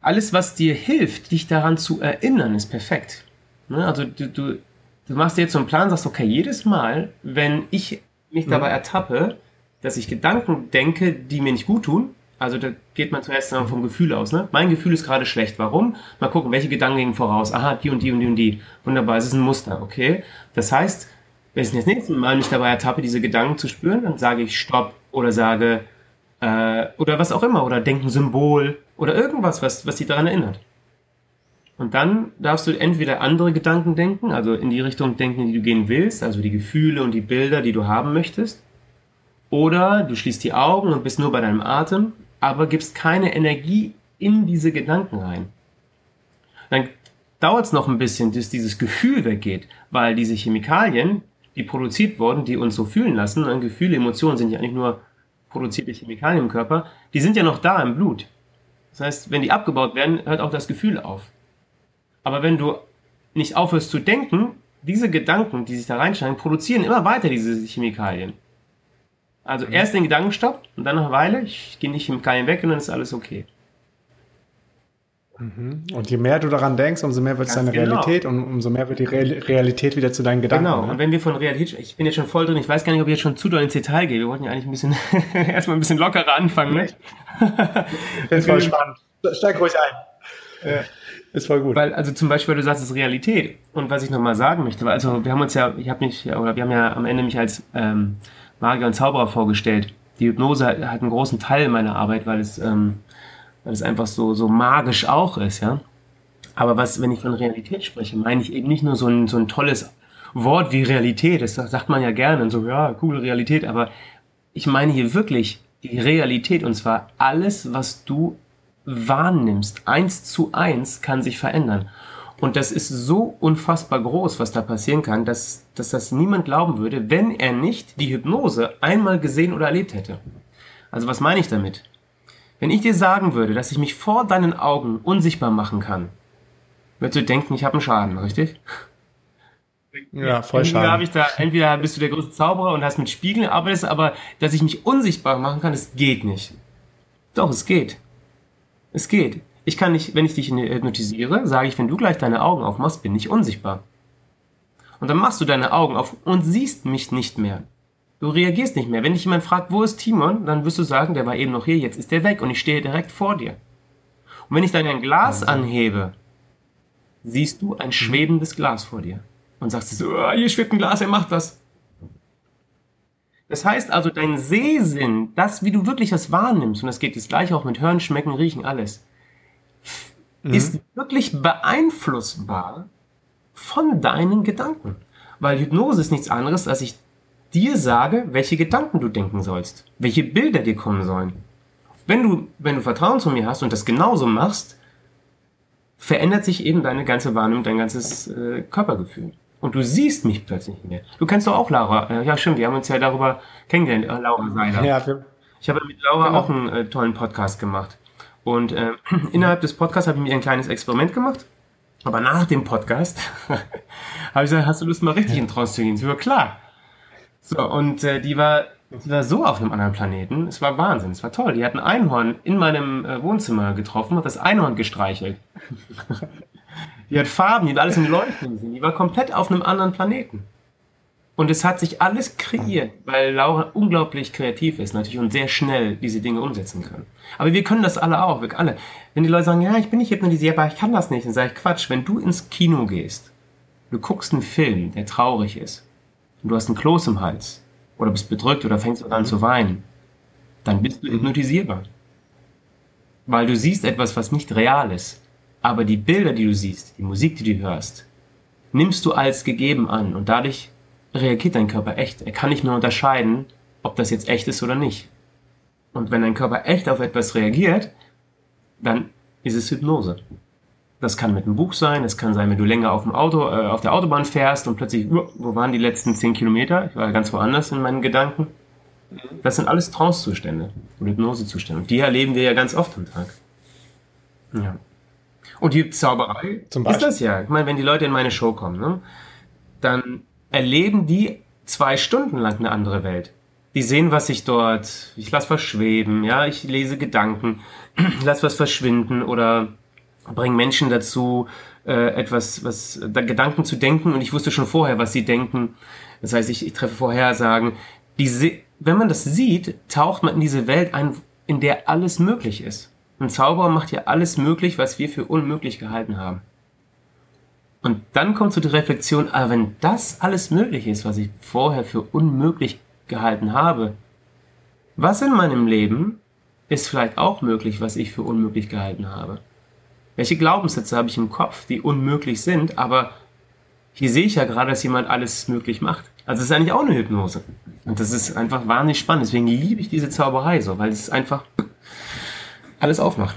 alles, was dir hilft, dich daran zu erinnern, ist perfekt. Ne? Also du, du, du machst dir jetzt so einen Plan, sagst, okay, jedes Mal, wenn ich mich dabei mhm. ertappe, dass ich Gedanken denke, die mir nicht gut tun, also da geht man zuerst vom Gefühl aus. Ne? Mein Gefühl ist gerade schlecht. Warum? Mal gucken, welche Gedanken gehen voraus. Aha, die und die und die und die. Wunderbar, es ist ein Muster, okay? Das heißt, wenn ich das nächste Mal mich dabei ertappe, diese Gedanken zu spüren, dann sage ich Stopp oder sage äh, oder was auch immer oder denke ein Symbol oder irgendwas, was, was dich daran erinnert. Und dann darfst du entweder andere Gedanken denken, also in die Richtung denken, die du gehen willst, also die Gefühle und die Bilder, die du haben möchtest. Oder du schließt die Augen und bist nur bei deinem Atem, aber gibst keine Energie in diese Gedanken rein. Dann dauert es noch ein bisschen, bis dieses Gefühl weggeht, weil diese Chemikalien, die produziert wurden, die uns so fühlen lassen, und Gefühle, Emotionen sind ja nicht nur produzierte Chemikalien im Körper, die sind ja noch da im Blut. Das heißt, wenn die abgebaut werden, hört auch das Gefühl auf. Aber wenn du nicht aufhörst zu denken, diese Gedanken, die sich da reinsteigen, produzieren immer weiter diese Chemikalien. Also mhm. erst den Gedankenstopp und dann nach einer Weile, ich gehe nicht Chemikalien weg und dann ist alles okay. Mhm. Und je mehr du daran denkst, umso mehr wird es deine genau. Realität und umso mehr wird die Realität wieder zu deinen Gedanken. Genau, ne? und wenn wir von Realität, ich bin jetzt schon voll drin, ich weiß gar nicht, ob ich jetzt schon zu doll ins Detail gehe. Wir wollten ja eigentlich ein bisschen, erstmal ein bisschen lockerer anfangen. Ne? finde voll spannend. Steig ruhig ein. Ja. Ist voll gut. Weil, also zum Beispiel, du sagst, es ist Realität. Und was ich nochmal sagen möchte, weil, also wir haben uns ja, ich habe mich, oder wir haben ja am Ende mich als ähm, Magier und Zauberer vorgestellt. Die Hypnose hat, hat einen großen Teil meiner Arbeit, weil es, ähm, weil es einfach so, so magisch auch ist, ja. Aber was, wenn ich von Realität spreche, meine ich eben nicht nur so ein, so ein tolles Wort wie Realität. Das sagt man ja gerne, so, ja, coole Realität, aber ich meine hier wirklich die Realität und zwar alles, was du wahrnimmst, eins zu eins, kann sich verändern. Und das ist so unfassbar groß, was da passieren kann, dass, dass das niemand glauben würde, wenn er nicht die Hypnose einmal gesehen oder erlebt hätte. Also was meine ich damit? Wenn ich dir sagen würde, dass ich mich vor deinen Augen unsichtbar machen kann, würdest du denken, ich habe einen Schaden, richtig? Ja, voll entweder Schaden. Ich da, entweder bist du der größte Zauberer und hast mit Spiegeln arbeitest, aber dass ich mich unsichtbar machen kann, das geht nicht. Doch, es geht. Es geht. Ich kann nicht, wenn ich dich hypnotisiere, sage ich, wenn du gleich deine Augen aufmachst, bin ich unsichtbar. Und dann machst du deine Augen auf und siehst mich nicht mehr. Du reagierst nicht mehr. Wenn dich jemand fragt, wo ist Timon, dann wirst du sagen, der war eben noch hier, jetzt ist der weg und ich stehe direkt vor dir. Und wenn ich dann ein Glas anhebe, siehst du ein schwebendes Glas vor dir. Und sagst du so, oh, hier schwebt ein Glas, er macht das. Das heißt also, dein Sehsinn, das, wie du wirklich was wahrnimmst, und das geht jetzt gleich auch mit Hören, Schmecken, Riechen, alles, mhm. ist wirklich beeinflussbar von deinen Gedanken. Weil Hypnose ist nichts anderes, als ich dir sage, welche Gedanken du denken sollst, welche Bilder dir kommen sollen. Wenn du, wenn du Vertrauen zu mir hast und das genauso machst, verändert sich eben deine ganze Wahrnehmung, dein ganzes äh, Körpergefühl. Und du siehst mich plötzlich nicht mehr. Du kennst doch auch Laura. Äh, ja, stimmt, wir haben uns ja darüber kennengelernt, äh, Laura Seiler. Ja, ich habe mit Laura genau. auch einen äh, tollen Podcast gemacht. Und äh, innerhalb des Podcasts habe ich mir ein kleines Experiment gemacht. Aber nach dem Podcast habe ich gesagt, hast du Lust mal richtig in Trance zu gehen? Sie war klar. So, und äh, die war die war so auf einem anderen Planeten. Es war Wahnsinn, es war toll. Die hat ein Einhorn in meinem äh, Wohnzimmer getroffen, hat das Einhorn gestreichelt. Die hat Farben, die hat alles in Leuchten gesehen. Die war komplett auf einem anderen Planeten. Und es hat sich alles kreiert, weil Laura unglaublich kreativ ist natürlich und sehr schnell diese Dinge umsetzen kann. Aber wir können das alle auch, wir alle. Wenn die Leute sagen, ja, ich bin nicht hypnotisierbar, ich kann das nicht, dann sage ich Quatsch. Wenn du ins Kino gehst, du guckst einen Film, der traurig ist, und du hast einen Kloß im Hals, oder bist bedrückt oder fängst an zu weinen, dann bist du hypnotisierbar. Weil du siehst etwas, was nicht real ist. Aber die Bilder, die du siehst, die Musik, die du hörst, nimmst du als gegeben an und dadurch reagiert dein Körper echt. Er kann nicht mehr unterscheiden, ob das jetzt echt ist oder nicht. Und wenn dein Körper echt auf etwas reagiert, dann ist es Hypnose. Das kann mit einem Buch sein, es kann sein, wenn du länger auf dem Auto, äh, auf der Autobahn fährst und plötzlich, wo waren die letzten zehn Kilometer? Ich war ganz woanders in meinen Gedanken. Das sind alles Trance-Zustände und Hypnose-Zustände. Und die erleben wir ja ganz oft am Tag. Ja. Und die Zauberei Zum ist Beispiel? das ja. Ich meine, wenn die Leute in meine Show kommen, ne, dann erleben die zwei Stunden lang eine andere Welt. Die sehen, was ich dort, ich lasse was schweben, ja, ich lese Gedanken, lass was verschwinden oder bringe Menschen dazu, äh, etwas, was, da Gedanken zu denken und ich wusste schon vorher, was sie denken. Das heißt, ich, ich treffe Vorhersagen. Die, wenn man das sieht, taucht man in diese Welt ein, in der alles möglich ist. Ein Zauberer macht ja alles möglich, was wir für unmöglich gehalten haben. Und dann kommt so die Reflexion, aber wenn das alles möglich ist, was ich vorher für unmöglich gehalten habe, was in meinem Leben ist vielleicht auch möglich, was ich für unmöglich gehalten habe? Welche Glaubenssätze habe ich im Kopf, die unmöglich sind, aber hier sehe ich ja gerade, dass jemand alles möglich macht. Also es ist eigentlich auch eine Hypnose. Und das ist einfach wahnsinnig spannend. Deswegen liebe ich diese Zauberei so, weil es einfach alles aufmacht.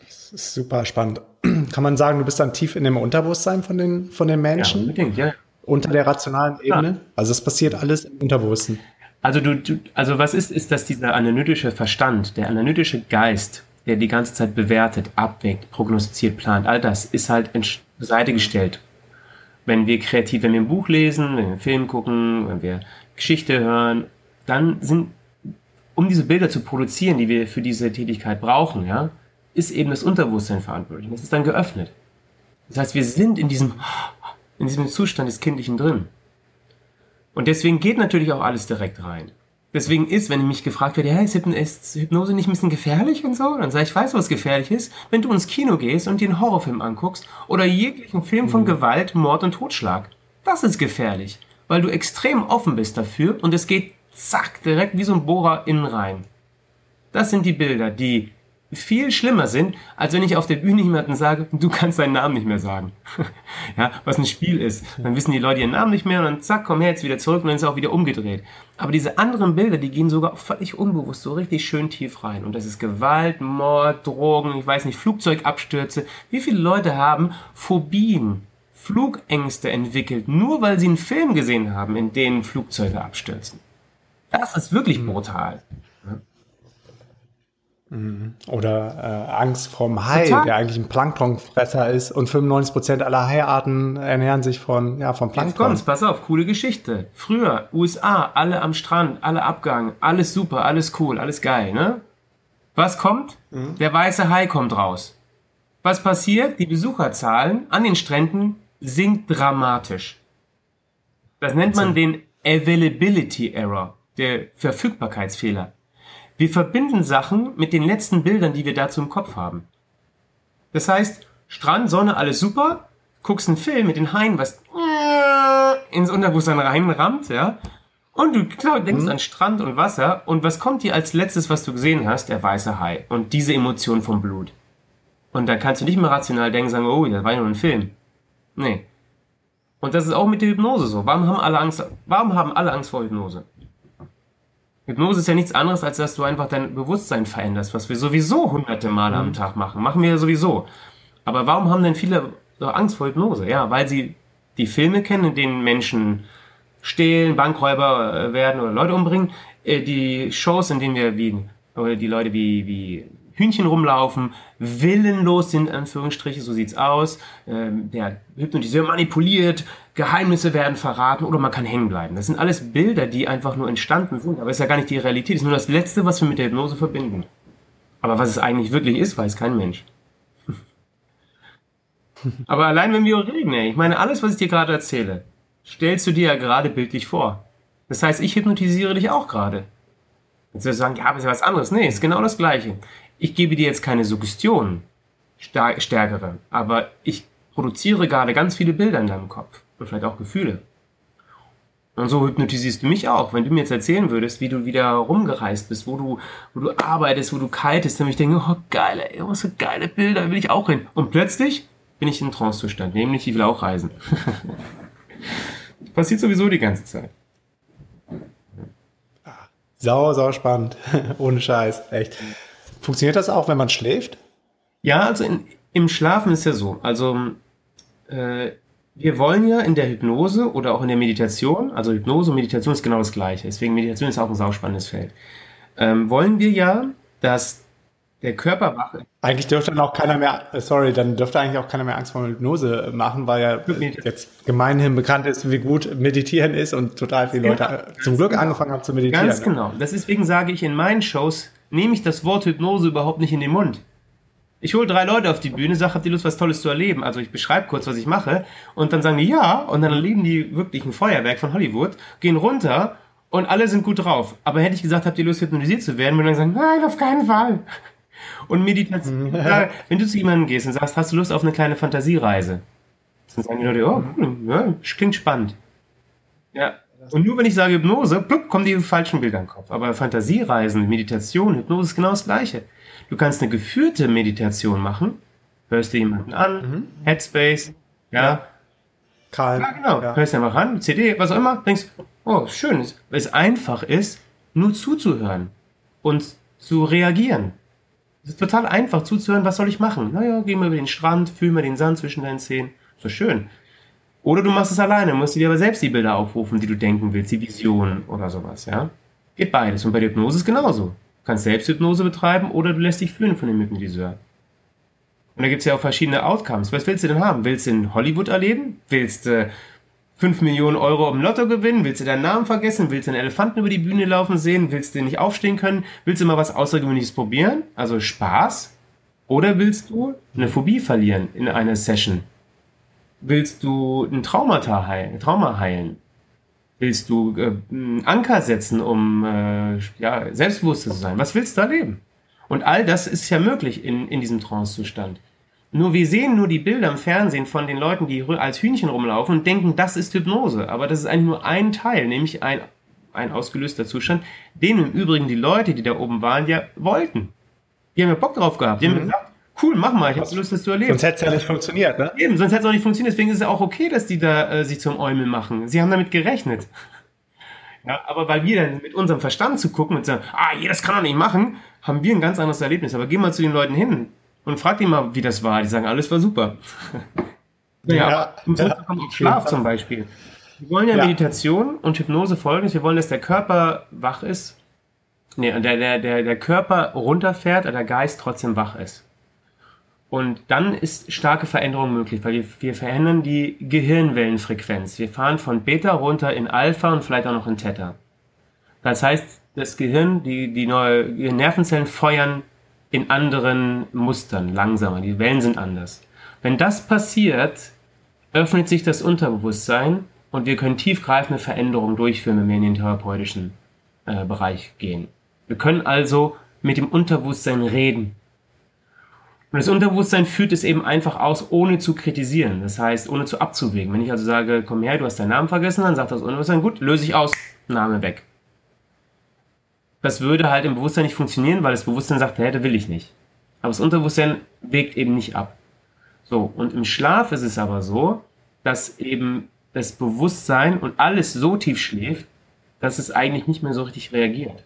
Das ist super spannend. Kann man sagen, du bist dann tief in dem Unterbewusstsein von den, von den Ja, Menschen, unbedingt, ja. unter der rationalen Ebene? Also es passiert alles im Unterbewussten. Also du, du, also was ist, ist, dass dieser analytische Verstand, der analytische Geist, der die ganze Zeit bewertet, abwägt, prognostiziert, plant, all das ist halt in Sch- Seite gestellt. Wenn wir kreativ, wenn wir ein Buch lesen, wenn wir einen Film gucken, wenn wir Geschichte hören, dann sind, um diese Bilder zu produzieren, die wir für diese Tätigkeit brauchen, ja, ist eben das Unterbewusstsein verantwortlich. Das ist dann geöffnet. Das heißt, wir sind in diesem, in diesem Zustand des Kindlichen drin. Und deswegen geht natürlich auch alles direkt rein. Deswegen ist, wenn mich gefragt wird, ja, ist Hypn- ist Hypnose nicht ein bisschen gefährlich und so? Dann sage ich, ich weiß, was gefährlich ist, wenn du ins Kino gehst und dir einen Horrorfilm anguckst oder jeglichen Film von Gewalt, Mord und Totschlag. Das ist gefährlich, weil du extrem offen bist dafür und es geht zack, direkt wie so ein Bohrer innen rein. Das sind die Bilder, die viel schlimmer sind, als wenn ich auf der Bühne jemanden sage, du kannst deinen Namen nicht mehr sagen. ja, was ein Spiel ist. Dann wissen die Leute ihren Namen nicht mehr und dann zack, komm her jetzt wieder zurück und dann ist es auch wieder umgedreht. Aber diese anderen Bilder, die gehen sogar völlig unbewusst so richtig schön tief rein. Und das ist Gewalt, Mord, Drogen, ich weiß nicht, Flugzeugabstürze. Wie viele Leute haben Phobien, Flugängste entwickelt, nur weil sie einen Film gesehen haben, in dem Flugzeuge abstürzen? Das ist wirklich brutal. Oder äh, Angst vorm Hai, Total. der eigentlich ein Planktonfresser ist und 95% aller Haiarten ernähren sich von, ja, vom Jetzt Plankton. kommt's, pass auf, coole Geschichte. Früher, USA, alle am Strand, alle Abgang, alles super, alles cool, alles geil, ne? Was kommt? Der weiße Hai kommt raus. Was passiert? Die Besucherzahlen an den Stränden sinkt dramatisch. Das nennt man den Availability Error, der Verfügbarkeitsfehler. Wir verbinden Sachen mit den letzten Bildern, die wir dazu im Kopf haben. Das heißt, Strand, Sonne, alles super, guckst einen Film mit den Haien, was ins Unterbewusstsein reinrammt, ja, und du klar, denkst an Strand und Wasser und was kommt dir als letztes, was du gesehen hast? Der weiße Hai und diese Emotion vom Blut. Und dann kannst du nicht mehr rational denken, sagen, oh, das war ja nur ein Film. Nee. Und das ist auch mit der Hypnose so. Warum haben alle Angst, warum haben alle Angst vor Hypnose? Hypnose ist ja nichts anderes, als dass du einfach dein Bewusstsein veränderst, was wir sowieso hunderte Male am Tag machen. Machen wir ja sowieso. Aber warum haben denn viele so Angst vor Hypnose? Ja, weil sie die Filme kennen, in denen Menschen stehlen, Bankräuber äh, werden oder Leute umbringen. Äh, Die Shows, in denen wir wie, oder die Leute wie, wie Hühnchen rumlaufen, willenlos sind, in Anführungsstriche, so sieht's aus. Ähm, Der Hypnotiseur manipuliert, Geheimnisse werden verraten oder man kann hängen bleiben. Das sind alles Bilder, die einfach nur entstanden sind, aber es ist ja gar nicht die Realität. Es ist nur das Letzte, was wir mit der Hypnose verbinden. Aber was es eigentlich wirklich ist, weiß kein Mensch. Aber allein wenn wir reden, ey, ich meine, alles, was ich dir gerade erzähle, stellst du dir ja gerade bildlich vor. Das heißt, ich hypnotisiere dich auch gerade. Jetzt wirst du sagen, ja, aber ist ja was anderes. Nee, ist genau das Gleiche. Ich gebe dir jetzt keine Suggestionen, star- stärkere, aber ich produziere gerade ganz viele Bilder in deinem Kopf und vielleicht auch Gefühle. Und so hypnotisierst du mich auch. Wenn du mir jetzt erzählen würdest, wie du wieder rumgereist bist, wo du, wo du arbeitest, wo du kitest, dann würde ich denken, oh geil, ey, was für geile Bilder, will ich auch hin. Und plötzlich bin ich in Trance-Zustand, nämlich ich will auch reisen. Passiert sowieso die ganze Zeit. Sau, sau spannend. Ohne Scheiß, echt. Funktioniert das auch, wenn man schläft? Ja, also in, im Schlafen ist ja so. Also äh, wir wollen ja in der Hypnose oder auch in der Meditation, also Hypnose und Meditation ist genau das gleiche, deswegen Meditation ist auch ein sauspannendes Feld, ähm, wollen wir ja, dass der Körper wach ist. Eigentlich dürfte dann auch keiner mehr, äh, sorry, dann dürfte eigentlich auch keiner mehr Angst vor Hypnose machen, weil ja jetzt gemeinhin bekannt ist, wie gut Meditieren ist und total viele Leute ja, zum Glück genau. angefangen haben zu meditieren. Ganz genau. Deswegen sage ich in meinen Shows, nehme ich das Wort Hypnose überhaupt nicht in den Mund. Ich hole drei Leute auf die Bühne, sage, habt ihr Lust, was Tolles zu erleben? Also ich beschreibe kurz, was ich mache und dann sagen die ja und dann erleben die wirklich ein Feuerwerk von Hollywood, gehen runter und alle sind gut drauf. Aber hätte ich gesagt, habt ihr Lust, hypnotisiert zu werden, würden dann sagen, nein, auf keinen Fall. Und Meditation, wenn du zu jemandem gehst und sagst, hast du Lust auf eine kleine Fantasiereise? Dann sagen die Leute, oh, ja, klingt spannend. Ja. Und nur wenn ich sage Hypnose, plupp, kommen die falschen Bilder im Kopf. Aber Fantasiereisen, Meditation, Hypnose ist genau das Gleiche. Du kannst eine geführte Meditation machen, hörst dir jemanden an, mhm. Headspace, ja. ja. Karl. Ja, genau. Ja. Hörst dir einfach an, CD, was auch immer, denkst, oh, schön, weil es einfach ist, nur zuzuhören und zu reagieren. Es ist total einfach zuzuhören, was soll ich machen? Naja, geh mal über den Strand, fühl mal den Sand zwischen deinen Zehen. So schön. Oder du machst es alleine, musst dir aber selbst die Bilder aufrufen, die du denken willst, die Visionen oder sowas, ja? Geht beides. Und bei der Hypnose ist genauso kannst Selbsthypnose betreiben oder du lässt dich führen von dem Hypnotiseur. Und da gibt es ja auch verschiedene Outcomes. Was willst du denn haben? Willst du in Hollywood erleben? Willst du äh, 5 Millionen Euro im Lotto gewinnen? Willst du deinen Namen vergessen? Willst du einen Elefanten über die Bühne laufen sehen? Willst du nicht aufstehen können? Willst du mal was Außergewöhnliches probieren? Also Spaß? Oder willst du eine Phobie verlieren in einer Session? Willst du ein Traumata heilen, Trauma heilen? Willst du äh, einen Anker setzen, um äh, ja, selbstbewusster zu sein? Was willst du da leben? Und all das ist ja möglich in, in diesem Trance-Zustand. Nur wir sehen nur die Bilder im Fernsehen von den Leuten, die als Hühnchen rumlaufen und denken, das ist Hypnose. Aber das ist eigentlich nur ein Teil, nämlich ein, ein ausgelöster Zustand, den im Übrigen die Leute, die da oben waren, ja wollten. Die haben ja Bock drauf gehabt. Die mhm. haben gesagt, cool, mach mal, ich habe Lust, das zu erleben. Sonst hätte es ja nicht funktioniert, ne? Eben, sonst hätte es auch nicht funktioniert. Deswegen ist es ja auch okay, dass die da äh, sich zum Eumel machen. Sie haben damit gerechnet. Ja, aber weil wir dann mit unserem Verstand zu gucken und sagen, ah, je, das kann er nicht machen, haben wir ein ganz anderes Erlebnis. Aber geh mal zu den Leuten hin und frag die mal, wie das war. Die sagen, alles war super. naja, ja, um ja, auf Schlaf zum Beispiel. Wir wollen ja, ja, Meditation und Hypnose folgendes. Wir wollen, dass der Körper wach ist. Nee, der, der, der, der Körper runterfährt, aber der Geist trotzdem wach ist. Und dann ist starke Veränderung möglich, weil wir, wir verändern die Gehirnwellenfrequenz. Wir fahren von Beta runter in Alpha und vielleicht auch noch in Theta. Das heißt, das Gehirn, die, die neue Nervenzellen feuern in anderen Mustern, langsamer. Die Wellen sind anders. Wenn das passiert, öffnet sich das Unterbewusstsein und wir können tiefgreifende Veränderungen durchführen, wenn wir in den therapeutischen äh, Bereich gehen. Wir können also mit dem Unterbewusstsein reden. Und das Unterbewusstsein führt es eben einfach aus, ohne zu kritisieren. Das heißt, ohne zu abzuwägen. Wenn ich also sage, komm her, du hast deinen Namen vergessen, dann sagt das Unterbewusstsein, gut, löse ich aus, Name weg. Das würde halt im Bewusstsein nicht funktionieren, weil das Bewusstsein sagt, hey, das will ich nicht. Aber das Unterbewusstsein wägt eben nicht ab. So, und im Schlaf ist es aber so, dass eben das Bewusstsein und alles so tief schläft, dass es eigentlich nicht mehr so richtig reagiert.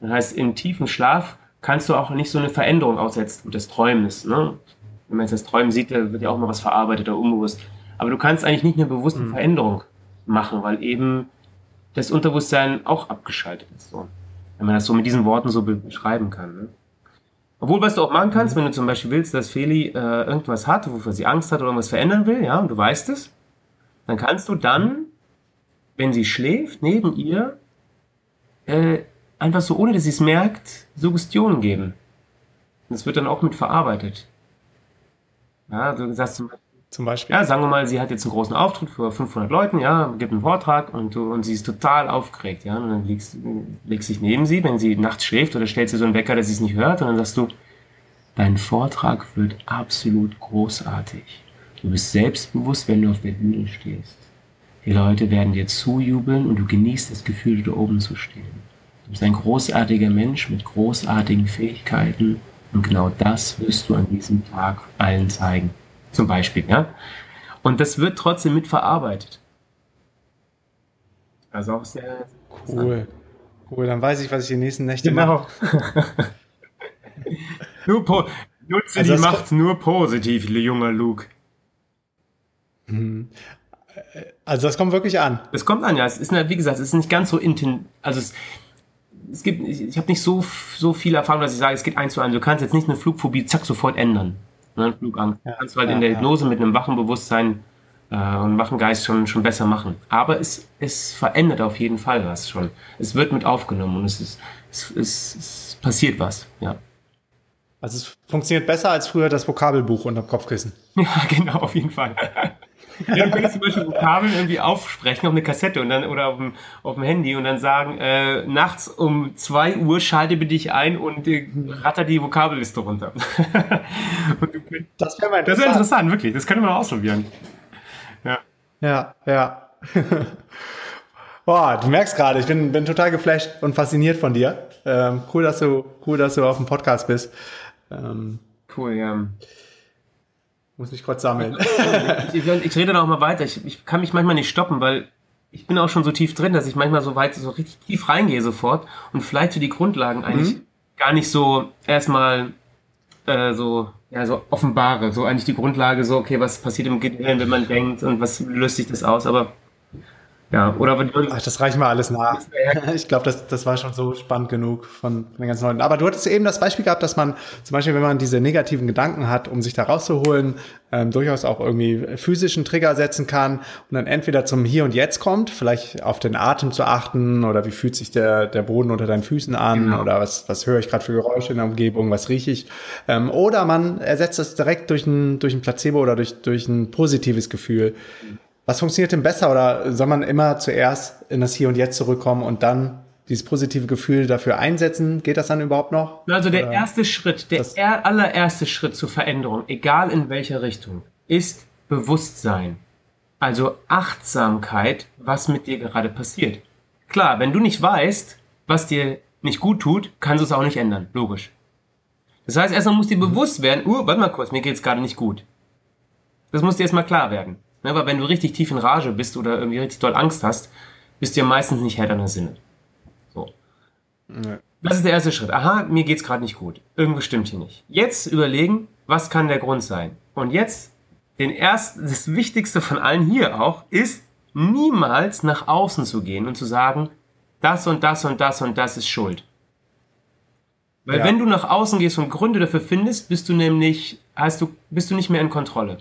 Das heißt, im tiefen Schlaf kannst du auch nicht so eine Veränderung aussetzen des Träumens. Ne? Wenn man jetzt das Träumen sieht, da wird ja auch mal was verarbeitet oder unbewusst. Aber du kannst eigentlich nicht eine bewusste mhm. Veränderung machen, weil eben das Unterbewusstsein auch abgeschaltet ist. So. Wenn man das so mit diesen Worten so beschreiben kann. Ne? Obwohl, was du auch machen kannst, mhm. wenn du zum Beispiel willst, dass Feli äh, irgendwas hat, wofür sie Angst hat oder irgendwas verändern will, ja, und du weißt es, dann kannst du dann, wenn sie schläft, neben ihr äh, einfach so, ohne dass sie es merkt, Suggestionen geben. Das wird dann auch mit verarbeitet. Ja, du sagst zum Beispiel, zum Beispiel? Ja, sagen wir mal, sie hat jetzt einen großen Auftritt für 500 Leuten, ja, gibt einen Vortrag und, du, und sie ist total aufgeregt, ja, und dann legst, legst dich neben sie, wenn sie nachts schläft oder stellst du so einen Wecker, dass sie es nicht hört und dann sagst du, dein Vortrag wird absolut großartig. Du bist selbstbewusst, wenn du auf der Bühne stehst. Die Leute werden dir zujubeln und du genießt das Gefühl, da oben zu stehen. Du bist ein großartiger Mensch mit großartigen Fähigkeiten und genau das wirst du an diesem Tag allen zeigen. Zum Beispiel, ja. Und das wird trotzdem mitverarbeitet. Also auch sehr cool. Cool, dann weiß ich, was ich die nächsten Nächte genau. mache. du, Nutze Also die Macht nur positiv, junger Luke. Also das kommt wirklich an. Es kommt an, ja. Es ist, wie gesagt, es ist nicht ganz so inten. Also es, es gibt, ich, ich habe nicht so, so viel Erfahrung, dass ich sage, es geht eins zu eins. Du kannst jetzt nicht eine Flugphobie zack sofort ändern. Ne? Flugangst. Du kannst du halt ja, in der ja. Hypnose mit einem wachen Bewusstsein äh, und wachen Geist schon, schon besser machen. Aber es, es verändert auf jeden Fall was schon. Es wird mit aufgenommen und es ist, es, es, es passiert was. Ja. Also es funktioniert besser als früher das Vokabelbuch unterm Kopfkissen. Ja, genau, auf jeden Fall. Ja, du könntest zum Beispiel Vokabeln irgendwie aufsprechen auf eine Kassette und dann oder auf dem, auf dem Handy und dann sagen, äh, nachts um 2 Uhr schalte bitte dich ein und äh, ratter die Vokabelliste runter. Das wäre mal das wäre interessant, wirklich. Das könnte man ausprobieren. Ja. Ja, ja. Boah, du merkst gerade, ich bin, bin total geflasht und fasziniert von dir. Ähm, cool, dass du, cool, dass du auf dem Podcast bist. Ähm, Cool, ja. Muss mich kurz sammeln. Ich, ich, ich rede da auch mal weiter. Ich, ich kann mich manchmal nicht stoppen, weil ich bin auch schon so tief drin, dass ich manchmal so weit, so richtig tief reingehe sofort und vielleicht für die Grundlagen eigentlich gar nicht so erstmal äh, so, ja, so offenbare. So eigentlich die Grundlage, so, okay, was passiert im Gehirn, wenn man denkt und was löst sich das aus, aber ja, oder wenn Ach, das reichen wir alles nach. Ich glaube, das, das war schon so spannend genug von, von den ganzen Leuten. Aber du hattest eben das Beispiel gehabt, dass man zum Beispiel, wenn man diese negativen Gedanken hat, um sich da rauszuholen, ähm, durchaus auch irgendwie physischen Trigger setzen kann und dann entweder zum Hier und Jetzt kommt, vielleicht auf den Atem zu achten oder wie fühlt sich der, der Boden unter deinen Füßen an oder was, was höre ich gerade für Geräusche in der Umgebung, was rieche ich. Ähm, oder man ersetzt das direkt durch ein, durch ein Placebo oder durch, durch ein positives Gefühl. Was funktioniert denn besser oder soll man immer zuerst in das Hier und Jetzt zurückkommen und dann dieses positive Gefühl dafür einsetzen? Geht das dann überhaupt noch? Also der Oder- erste Schritt, der er, allererste Schritt zur Veränderung, egal in welcher Richtung, ist Bewusstsein. Also Achtsamkeit, was mit dir gerade passiert. Klar, wenn du nicht weißt, was dir nicht gut tut, kannst du es auch nicht ändern. Logisch. Das heißt, erstmal muss dir bewusst werden, uh, warte mal kurz, mir geht's gerade nicht gut. Das muss dir erstmal klar werden. Ne, weil wenn du richtig tief in Rage bist oder irgendwie richtig doll Angst hast, bist du ja meistens nicht Herr deiner Sinne. So. Das ist der erste Schritt. Aha, mir geht's gerade nicht gut. Irgendwas stimmt hier nicht. Jetzt überlegen, was kann der Grund sein? Und jetzt den ersten, das Wichtigste von allen hier auch ist, niemals nach außen zu gehen und zu sagen, das und das und das und das ist schuld. Weil Ja. wenn du nach außen gehst und Gründe dafür findest, bist du nämlich, hast du, bist du nicht mehr in Kontrolle.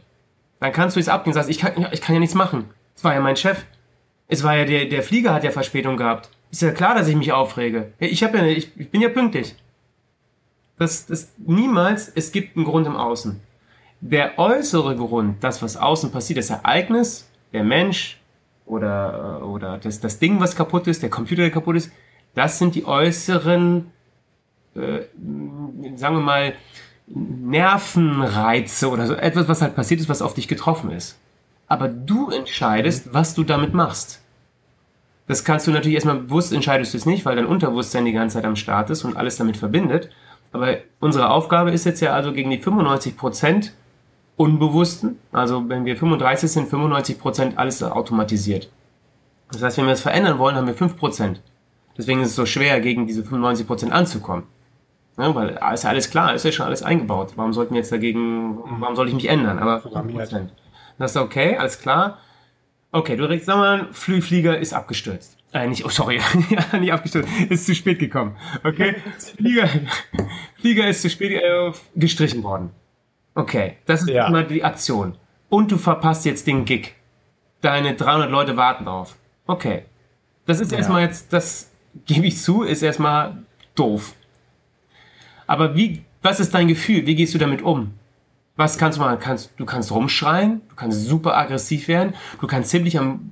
Dann kannst du es abgehen und sagst, ich kann, ich kann ja nichts machen. Es war ja mein Chef. Es war ja der, der Flieger hat ja Verspätung gehabt. Ist ja klar, dass ich mich aufrege. Ich habe ja, ich, ich bin ja pünktlich. Das, das niemals, es gibt einen Grund im Außen. Der äußere Grund, das, was außen passiert, das Ereignis, der Mensch oder, äh, oder das, das Ding, was kaputt ist, der Computer, der kaputt ist, das sind die äußeren, äh, sagen wir mal, Nervenreize oder so etwas, was halt passiert ist, was auf dich getroffen ist. Aber du entscheidest, was du damit machst. Das kannst du natürlich erstmal bewusst entscheidest du es nicht, weil dein Unterbewusstsein die ganze Zeit am Start ist und alles damit verbindet. Aber unsere Aufgabe ist jetzt ja also gegen die 95% Unbewussten, also wenn wir 35 sind, 95% alles automatisiert. Das heißt, wenn wir es verändern wollen, haben wir 5%. Deswegen ist es so schwer, gegen diese 95% anzukommen. Ja, weil ist ja alles klar, ist ja schon alles eingebaut. Warum sollten wir jetzt dagegen, warum soll ich mich ändern? Aber 5%. Dann hast du, okay, alles klar. Okay, du regst, sag mal, Flie- Flieger ist abgestürzt. Äh, nicht, oh, sorry, ja, nicht abgestürzt, ist zu spät gekommen. Okay, Flieger, Flieger ist zu spät äh, gestrichen worden. Okay, das ist Ja. immer die Aktion. Und du verpasst jetzt den Gig. Deine 300 Leute warten drauf. Okay, das ist erstmal jetzt, das gebe ich zu, ist erstmal doof. Aber wie, was ist dein Gefühl? Wie gehst du damit um? Was kannst du machen? Kannst, du kannst rumschreien, du kannst super aggressiv werden, du kannst ziemlich am,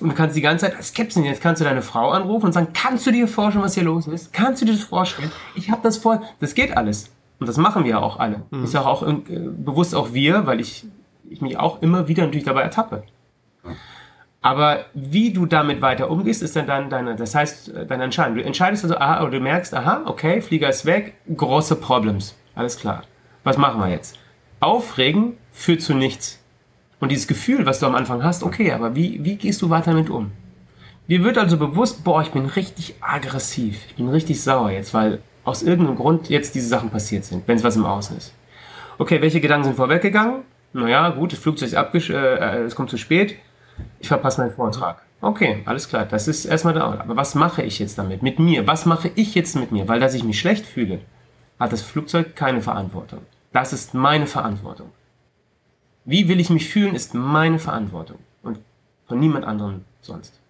und du kannst die ganze Zeit als Captain, jetzt kannst du deine Frau anrufen und sagen, kannst du dir vorstellen, was hier los ist? Kannst du dir das vorstellen? Ich habe das vor, das geht alles. Und das machen wir auch alle. Ich sage auch äh, bewusst auch wir, weil ich, ich mich auch immer wieder natürlich dabei ertappe. Aber wie du damit weiter umgehst, ist dann dein, deine, das heißt, äh, deine Entscheidung. Du entscheidest also, aha, oder du merkst, aha, okay, Flieger ist weg, große Problems. Alles klar. Was machen wir jetzt? Aufregen führt zu nichts. Und dieses Gefühl, was du am Anfang hast, okay, aber wie, wie gehst du weiter damit um? Dir wird also bewusst, boah, ich bin richtig aggressiv, ich bin richtig sauer jetzt, weil aus irgendeinem Grund jetzt diese Sachen passiert sind, wenn es was im Außen ist. Okay, welche Gedanken sind vorweggegangen? Naja, gut, das Flugzeug ist abgesch äh, äh, es kommt zu spät, ich verpasse meinen Vortrag. Okay, alles klar, das ist erstmal da. Aber was mache ich jetzt damit? Mit mir? Was mache ich jetzt mit mir? Weil, dass ich mich schlecht fühle, hat das Flugzeug keine Verantwortung. Das ist meine Verantwortung. Wie will ich mich fühlen, ist meine Verantwortung und von niemand anderem sonst.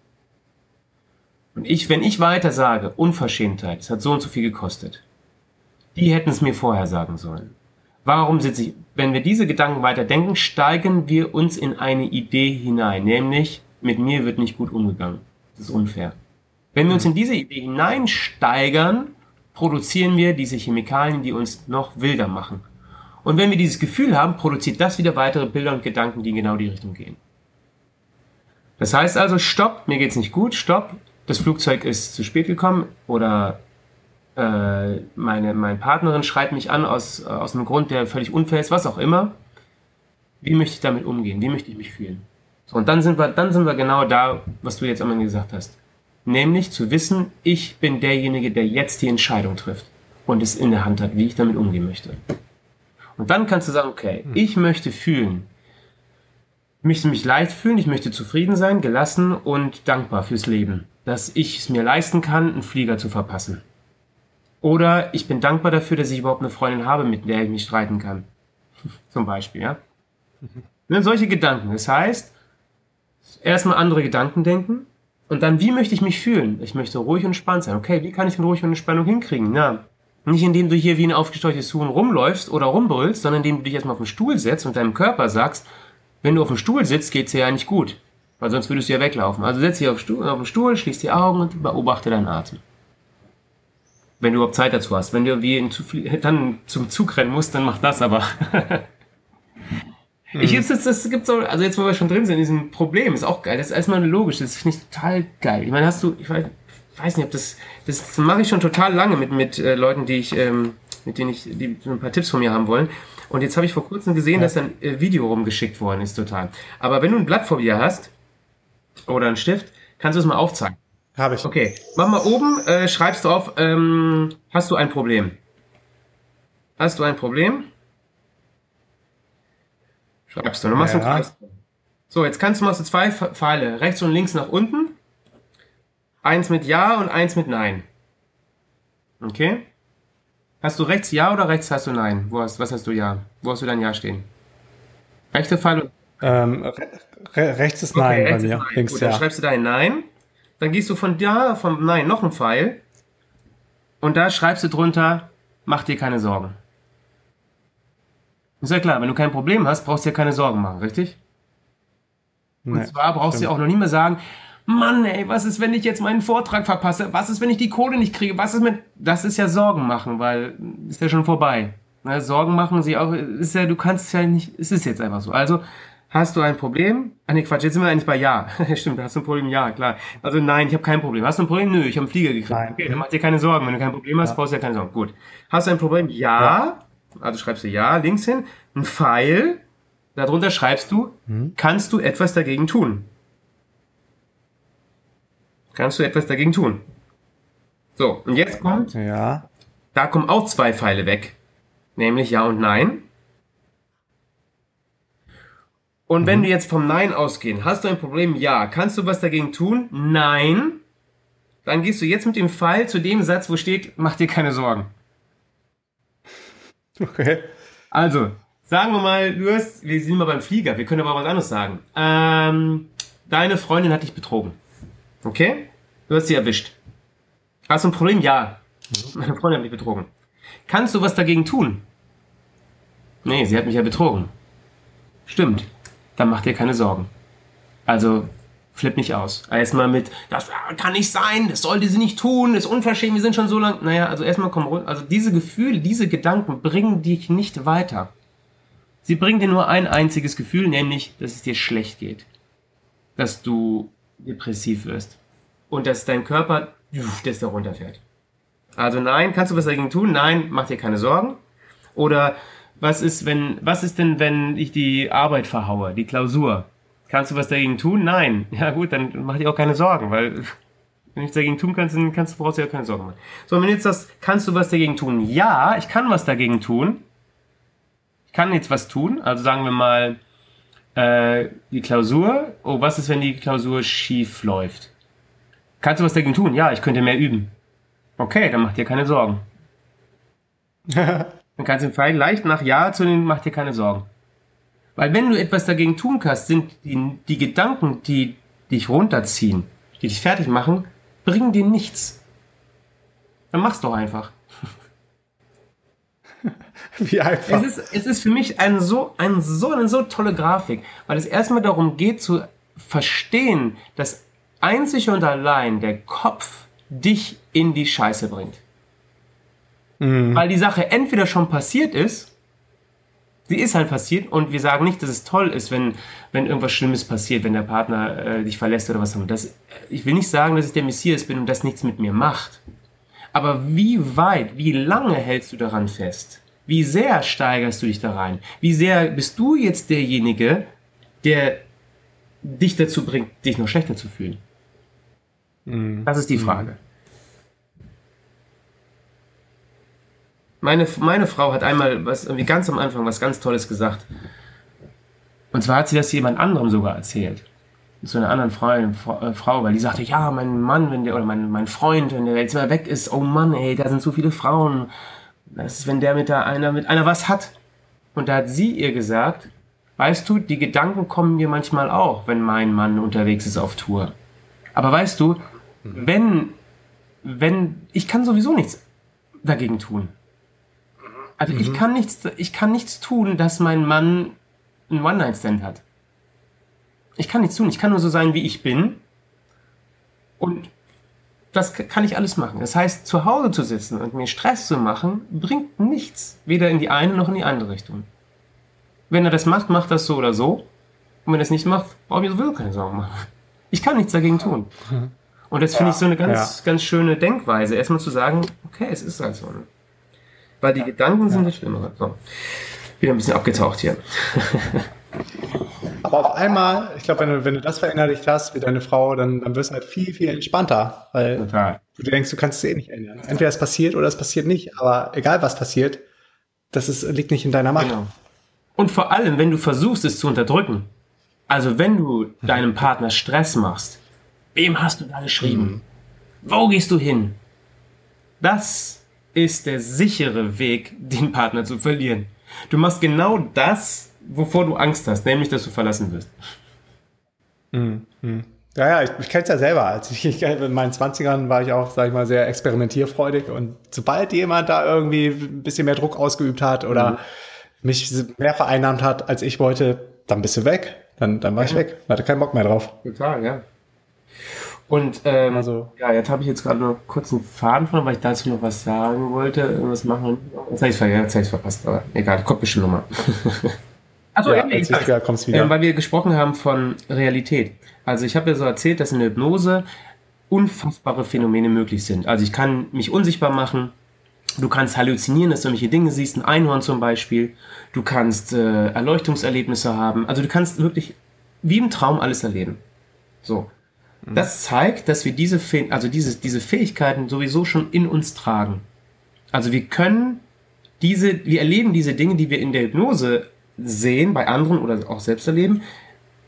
Und ich, wenn ich weiter sage, Unverschämtheit, es hat so und so viel gekostet, die hätten es mir vorher sagen sollen. Warum sitze ich, wenn wir diese Gedanken weiter denken, steigen wir uns in eine Idee hinein, nämlich, mit mir wird nicht gut umgegangen. Das ist unfair. Wenn wir uns in diese Idee hineinsteigern, produzieren wir diese Chemikalien, die uns noch wilder machen. Und wenn wir dieses Gefühl haben, produziert das wieder weitere Bilder und Gedanken, die in genau die Richtung gehen. Das heißt also, stopp, mir geht's nicht gut, stopp, das Flugzeug ist zu spät gekommen oder äh, meine, meine Partnerin schreit mich an aus, aus einem Grund, der völlig unfair ist, was auch immer. Wie möchte ich damit umgehen? Wie möchte ich mich fühlen? So, und dann sind wir, dann sind wir genau da, was du jetzt einmal gesagt hast. Nämlich zu wissen, ich bin derjenige, der jetzt die Entscheidung trifft und es in der Hand hat, wie ich damit umgehen möchte. Und dann kannst du sagen, okay, hm. ich möchte fühlen, ich möchte mich leicht fühlen, ich möchte zufrieden sein, gelassen und dankbar fürs Leben, dass ich es mir leisten kann, einen Flieger zu verpassen. Oder ich bin dankbar dafür, dass ich überhaupt eine Freundin habe, mit der ich mich streiten kann. Zum Beispiel, ja. Mhm. Solche Gedanken. Das heißt, erstmal andere Gedanken denken und dann, wie möchte ich mich fühlen? Ich möchte ruhig und entspannt sein. Okay, wie kann ich denn ruhig und Entspannung hinkriegen? Na, nicht indem du hier wie ein aufgesteuchtes Huhn rumläufst oder rumbrüllst, sondern indem du dich erstmal auf den Stuhl setzt und deinem Körper sagst, wenn du auf dem Stuhl sitzt, geht's dir ja nicht gut. Weil sonst würdest du ja weglaufen. Also setz dich auf, Stuhl, auf den Stuhl, schließ die Augen und beobachte deinen Atem. Wenn du überhaupt Zeit dazu hast. Wenn du wie in zu viel, dann zum Zug rennen musst, dann mach das aber. hm. Ich jetzt, das gibt's so, also jetzt, wo wir schon drin sind, in diesem Problem, ist auch geil. Das ist erstmal logisch, das finde ich total geil. Ich meine, hast du, ich weiß, weiß nicht, ob das, das mache ich schon total lange mit, mit äh, Leuten, die ich, ähm, mit denen ich, die so ein paar Tipps von mir haben wollen. Und jetzt habe ich vor kurzem gesehen, ja. dass ein äh, Video rumgeschickt worden ist, total. Aber wenn du ein Blatt vor dir hast oder einen Stift, kannst du es mal aufzeigen. Habe ich. Okay, mach mal oben, äh, schreibst du auf, ähm, hast du ein Problem? Hast du ein Problem? Schreibst du, dann machst du ja. So, jetzt kannst du machst du zwei Pfeile, rechts und links nach unten. Eins mit Ja und eins mit Nein. Okay? Hast du rechts Ja oder rechts hast du Nein? Wo hast, was hast du Ja? Wo hast du dein Ja stehen? Rechte Pfeil und. Ähm, re re rechts ist Nein okay, bei mir. Links Gut, ja. Dann schreibst du dein Nein. Dann gehst du von da, vom Nein noch ein Pfeil. Und da schreibst du drunter, mach dir keine Sorgen. Ist ja klar, wenn du kein Problem hast, brauchst du dir keine Sorgen machen, richtig? Nee, und zwar brauchst stimmt. du auch noch nie mehr sagen, Mann, ey, was ist, wenn ich jetzt meinen Vortrag verpasse? Was ist, wenn ich die Kohle nicht kriege? Was ist mit. Das ist ja Sorgen machen, weil ist ja schon vorbei. Ne, Sorgen machen sie auch, ist ja, du kannst es ja nicht, es ist jetzt einfach so. Also, hast du ein Problem? Ah nee, Quatsch, jetzt sind wir eigentlich bei Ja. Stimmt, hast du ein Problem? Ja, klar. Also nein, ich habe kein Problem. Hast du ein Problem? Nö, ich habe einen Flieger gekriegt. Nein. Okay, dann mach dir keine Sorgen. Wenn du kein Problem hast, ja. brauchst du ja keine Sorgen. Gut. Hast du ein Problem? Ja. ja. Also schreibst du Ja, links hin. Ein Pfeil. Darunter schreibst du, hm. kannst du etwas dagegen tun? kannst du etwas dagegen tun. So, und jetzt kommt, ja. da kommen auch zwei Pfeile weg, nämlich Ja und Nein. Und mhm. wenn wir jetzt vom Nein ausgehen, hast du ein Problem? Ja. Kannst du was dagegen tun? Nein. Dann gehst du jetzt mit dem Pfeil zu dem Satz, wo steht, mach dir keine Sorgen. Okay. Also, sagen wir mal, du hast, wir sind mal beim Flieger, wir können aber was anderes sagen. Ähm, deine Freundin hat dich betrogen. Okay? Du hast sie erwischt. Hast du ein Problem? Ja. Meine Freundin hat mich betrogen. Kannst du was dagegen tun? Nee, sie hat mich ja betrogen. Stimmt. Dann mach dir keine Sorgen. Also, flipp nicht aus. Erstmal mit, das kann nicht sein, das sollte sie nicht tun, das ist unverschämt, wir sind schon so lang. Naja, also erstmal komm runter. Also diese Gefühle, diese Gedanken bringen dich nicht weiter. Sie bringen dir nur ein einziges Gefühl, nämlich, dass es dir schlecht geht. Dass du depressiv wirst. Und dass dein Körper, dass der runterfährt. Also nein, kannst du was dagegen tun? Nein, mach dir keine Sorgen. Oder was ist, wenn, was ist denn, wenn ich die Arbeit verhaue, die Klausur? Kannst du was dagegen tun? Nein. Ja gut, dann mach dir auch keine Sorgen, weil Wenn du nichts dagegen tun kannst, dann kannst, brauchst du ja keine Sorgen machen. So, wenn du jetzt sagst, kannst du was dagegen tun? Ja, ich kann was dagegen tun. Ich kann jetzt was tun. Also sagen wir mal, äh, die Klausur. Oh, was ist, wenn die Klausur schief läuft? Kannst du was dagegen tun? Ja, ich könnte mehr üben. Okay, dann mach dir keine Sorgen. dann kannst du im Fall leicht nach Ja zu den, mach dir keine Sorgen. Weil wenn du etwas dagegen tun kannst, sind die, die Gedanken, die dich runterziehen, die dich fertig machen, bringen dir nichts. Dann mach's doch einfach. Wie einfach. Es ist, es ist für mich ein so, ein so, eine so tolle Grafik, weil es erstmal darum geht zu verstehen, dass einzig und allein der Kopf dich in die Scheiße bringt. Weil die Sache entweder schon passiert ist, sie ist halt passiert und wir sagen nicht, dass es toll ist, wenn, wenn irgendwas Schlimmes passiert, wenn der Partner äh, dich verlässt oder was auch immer. Das, ich will nicht sagen, dass ich der Messias bin und das nichts mit mir macht. Aber wie weit, wie lange hältst du daran fest? Wie sehr steigerst du dich da rein? Wie sehr bist du jetzt derjenige, der dich dazu bringt, dich noch schlechter zu fühlen? Das ist die Frage. Meine, meine Frau hat einmal was, irgendwie ganz am Anfang was ganz Tolles gesagt. Und zwar hat sie das jemand anderem sogar erzählt. Zu einer anderen Frau, äh, Frau, weil die sagte, ja, mein Mann, wenn der, oder mein, mein Freund, wenn der jetzt mal weg ist, oh Mann, ey, da sind so viele Frauen. Das ist, wenn der mit der einer, mit einer was hat. Und da hat sie ihr gesagt, weißt du, die Gedanken kommen mir manchmal auch, wenn mein Mann unterwegs ist auf Tour. Aber weißt du, wenn, wenn, ich kann sowieso nichts dagegen tun. Also ich kann nichts, ich kann nichts tun, dass mein Mann einen One-Night-Stand hat. Ich kann nichts tun. Ich kann nur so sein, wie ich bin. Und das kann ich alles machen. Das heißt, zu Hause zu sitzen und mir Stress zu machen, bringt nichts. Weder in die eine noch in die andere Richtung. Wenn er das macht, macht das so oder so. Und wenn er es nicht macht, brauche ich mir sowieso keine Sorgen machen. Ich kann nichts dagegen tun. Und das finde ich so eine ganz, ganz schöne Denkweise. Erstmal zu sagen, okay, es ist halt so. Weil die Gedanken sind das Schlimmere. So. Wieder ein bisschen abgetaucht hier. Aber auf einmal, ich glaube, wenn du, wenn du das verinnerlicht hast wie deine Frau, dann, dann wirst du halt viel, viel entspannter. Weil Total. du denkst, du kannst es eh nicht ändern. Entweder es passiert oder es passiert nicht. Aber egal was passiert, das ist, liegt nicht in deiner Macht. Genau. Und vor allem, wenn du versuchst, es zu unterdrücken, also wenn du deinem Partner Stress machst, wem hast du da geschrieben? Wo gehst du hin? Das ist der sichere Weg, den Partner zu verlieren. Du machst genau das, wovor du Angst hast, nämlich, dass du verlassen wirst. Ja, ja, ich, ich kenne es ja selber. Als ich, ich, in meinen 20ern war ich auch, sag ich mal, sehr experimentierfreudig. Und sobald jemand da irgendwie ein bisschen mehr Druck ausgeübt hat oder mich mehr vereinnahmt hat, als ich wollte, dann bist du weg. Dann, dann war ich weg. Hatte keinen Bock mehr drauf. Total, ja. Und ähm, Also- ja, jetzt habe ich jetzt gerade noch kurz einen Faden von, weil ich dazu noch was sagen wollte, irgendwas machen. Jetzt habe ich es jetzt hab verpasst, aber egal, kommt bestimmt nochmal. Achso, Ja, jetzt ist- ja, kommt's wieder. Ähm, weil wir gesprochen haben von Realität. Also ich habe ja so erzählt, dass in der Hypnose unfassbare Phänomene möglich sind. Also ich kann mich unsichtbar machen, du kannst halluzinieren, dass du irgendwelche Dinge siehst, ein Einhorn zum Beispiel, du kannst äh, Erleuchtungserlebnisse haben, also du kannst wirklich wie im Traum alles erleben. So. Das zeigt, dass wir diese, also diese, diese Fähigkeiten sowieso schon in uns tragen. Also wir können diese, wir erleben diese Dinge, die wir in der Hypnose sehen, bei anderen oder auch selbst erleben,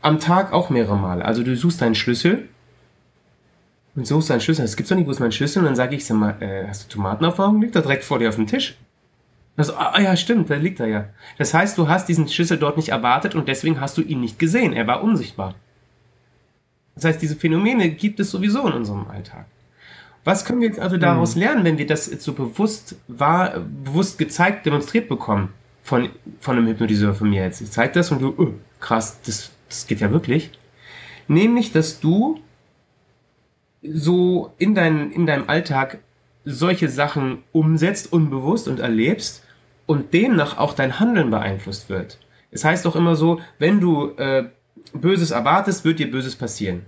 am Tag auch mehrere Male. Also du suchst deinen Schlüssel und suchst deinen Schlüssel. Es gibt doch nicht, wo ist mein Schlüssel? Und dann sage ich, sag mal, äh, hast du Tomatenerfahrung? Liegt da direkt vor dir auf dem Tisch. Also, ah ja, stimmt, da liegt er ja. Das heißt, du hast diesen Schlüssel dort nicht erwartet und deswegen hast du ihn nicht gesehen. Er war unsichtbar. Das heißt, diese Phänomene gibt es sowieso in unserem Alltag. Was können wir jetzt also daraus lernen, wenn wir das jetzt so bewusst war, bewusst gezeigt, demonstriert bekommen von, von einem Hypnotiseur von mir jetzt? Ich zeige das und du, oh, krass, das, das geht ja wirklich. Nämlich, dass du so in, dein, in deinem Alltag solche Sachen umsetzt, unbewusst und erlebst und demnach auch dein Handeln beeinflusst wird. Es heißt doch immer so, wenn du äh, Böses erwartest, wird dir Böses passieren.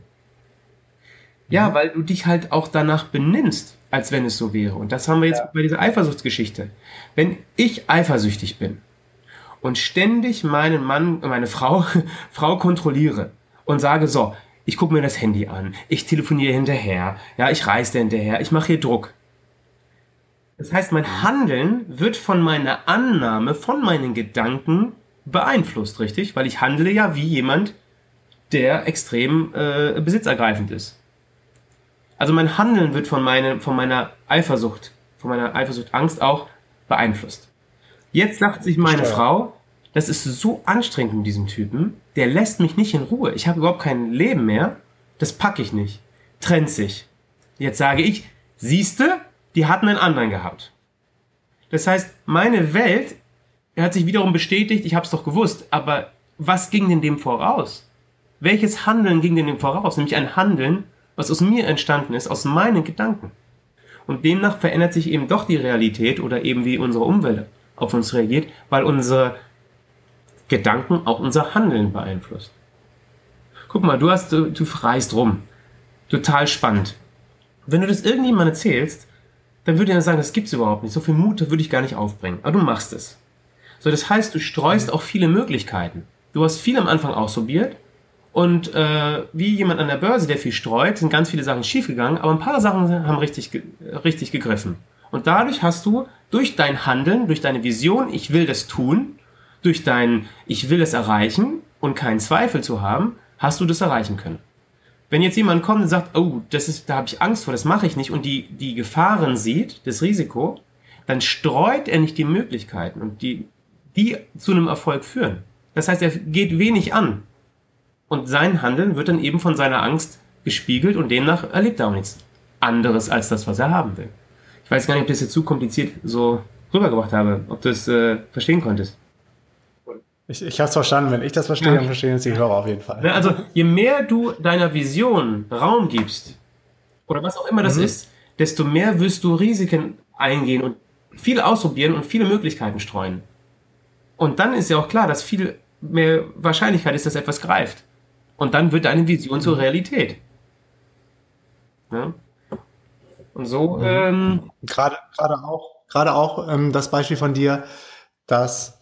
Ja, weil du dich halt auch danach benimmst, als wenn es so wäre. Und das haben wir jetzt bei dieser Eifersuchtsgeschichte. Wenn ich eifersüchtig bin und ständig meinen Mann, meine Frau, Frau kontrolliere und sage, so, Ich gucke mir das Handy an, ich telefoniere hinterher, ja, ich reise hinterher, ich mache hier Druck. Das heißt, mein Handeln wird von meiner Annahme, von meinen Gedanken beeinflusst, richtig? Weil ich handle ja wie jemand, der extrem äh, besitzergreifend ist. Also mein Handeln wird von, meine, von meiner Eifersucht, von meiner Eifersucht, Angst auch beeinflusst. Jetzt sagt sich meine Steuer. Frau, das ist so anstrengend mit diesem Typen, der lässt mich nicht in Ruhe. Ich habe überhaupt kein Leben mehr. Das packe ich nicht. Trennt sich. Jetzt sage ich, siehste, die hatten einen anderen gehabt. Das heißt, meine Welt hat sich wiederum bestätigt, ich habe es doch gewusst, aber was ging denn dem voraus? Welches Handeln ging denn dem voraus? Nämlich ein Handeln, was aus mir entstanden ist, aus meinen Gedanken. Und demnach verändert sich eben doch die Realität oder eben wie unsere Umwelt auf uns reagiert, weil unsere Gedanken auch unser Handeln beeinflusst. Guck mal, du hast, du, du reist rum. Total spannend. Wenn du das irgendjemandem erzählst, dann würde er sagen, das gibt's überhaupt nicht. So viel Mut würde ich gar nicht aufbringen. Aber du machst es. So, das heißt, du streust auch viele Möglichkeiten. Du hast viel am Anfang ausprobiert und äh, wie jemand an der Börse, der viel streut, sind ganz viele Sachen schiefgegangen, aber ein paar Sachen haben richtig, richtig gegriffen. Und dadurch hast du durch dein Handeln, durch deine Vision, ich will das tun, durch dein ich will es erreichen und keinen Zweifel zu haben, hast du das erreichen können. Wenn jetzt jemand kommt und sagt, oh, das ist, da habe ich Angst vor, das mache ich nicht und die, die Gefahren sieht, das Risiko, dann streut er nicht die Möglichkeiten und die, die zu einem Erfolg führen. Das heißt, er geht wenig an. Und sein Handeln wird dann eben von seiner Angst gespiegelt und demnach erlebt er auch nichts anderes als das, was er haben will. Ich weiß gar nicht, ob das jetzt zu kompliziert so rübergebracht habe, ob du es äh, verstehen konntest. Ich, ich habe es verstanden. Wenn ich das verstehe, ja. dann verstehen es die Hörer auf jeden Fall. Ne, also je mehr du deiner Vision Raum gibst, oder was auch immer das mhm. ist, desto mehr wirst du Risiken eingehen und viel ausprobieren und viele Möglichkeiten streuen. Und dann ist ja auch klar, dass viel mehr Wahrscheinlichkeit ist, dass etwas greift. Und dann wird deine Vision zur Realität. Ja? Und so. Mhm. Ähm, gerade, gerade auch, gerade auch ähm, das Beispiel von dir, dass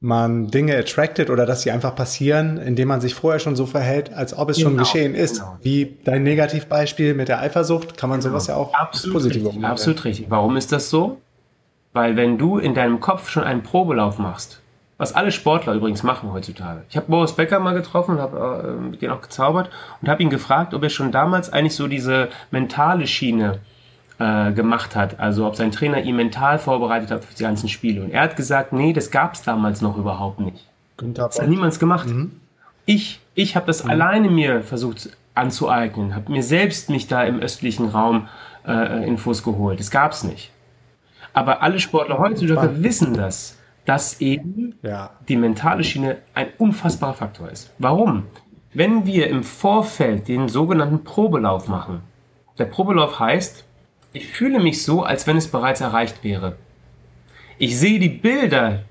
man Dinge attracted oder dass sie einfach passieren, indem man sich vorher schon so verhält, als ob es genau, schon geschehen ist. Genau. Wie dein Negativbeispiel mit der Eifersucht, kann man genau. sowas ja auch absolut positiv richtig, Absolut richtig. Warum ist das so? Weil wenn du in deinem Kopf schon einen Probelauf machst, was alle Sportler übrigens machen heutzutage. Ich habe Boris Becker mal getroffen und habe äh, mit denen auch gezaubert und habe ihn gefragt, ob er schon damals eigentlich so diese mentale Schiene äh, gemacht hat. Also ob sein Trainer ihn mental vorbereitet hat für die ganzen Spiele. Und er hat gesagt, nee, das gab es damals noch überhaupt nicht. Günther das hat niemand gemacht. Mhm. Ich, ich habe das mhm. alleine mir versucht anzueignen, habe mir selbst mich da im östlichen Raum äh, Infos geholt. Das gab es nicht. Aber alle Sportler heutzutage wissen das, dass eben ja. die mentale Schiene ein unfassbarer Faktor ist. Warum? Wenn wir im Vorfeld den sogenannten Probelauf machen, der Probelauf heißt, ich fühle mich so, als wenn es bereits erreicht wäre. Ich sehe die Bilder,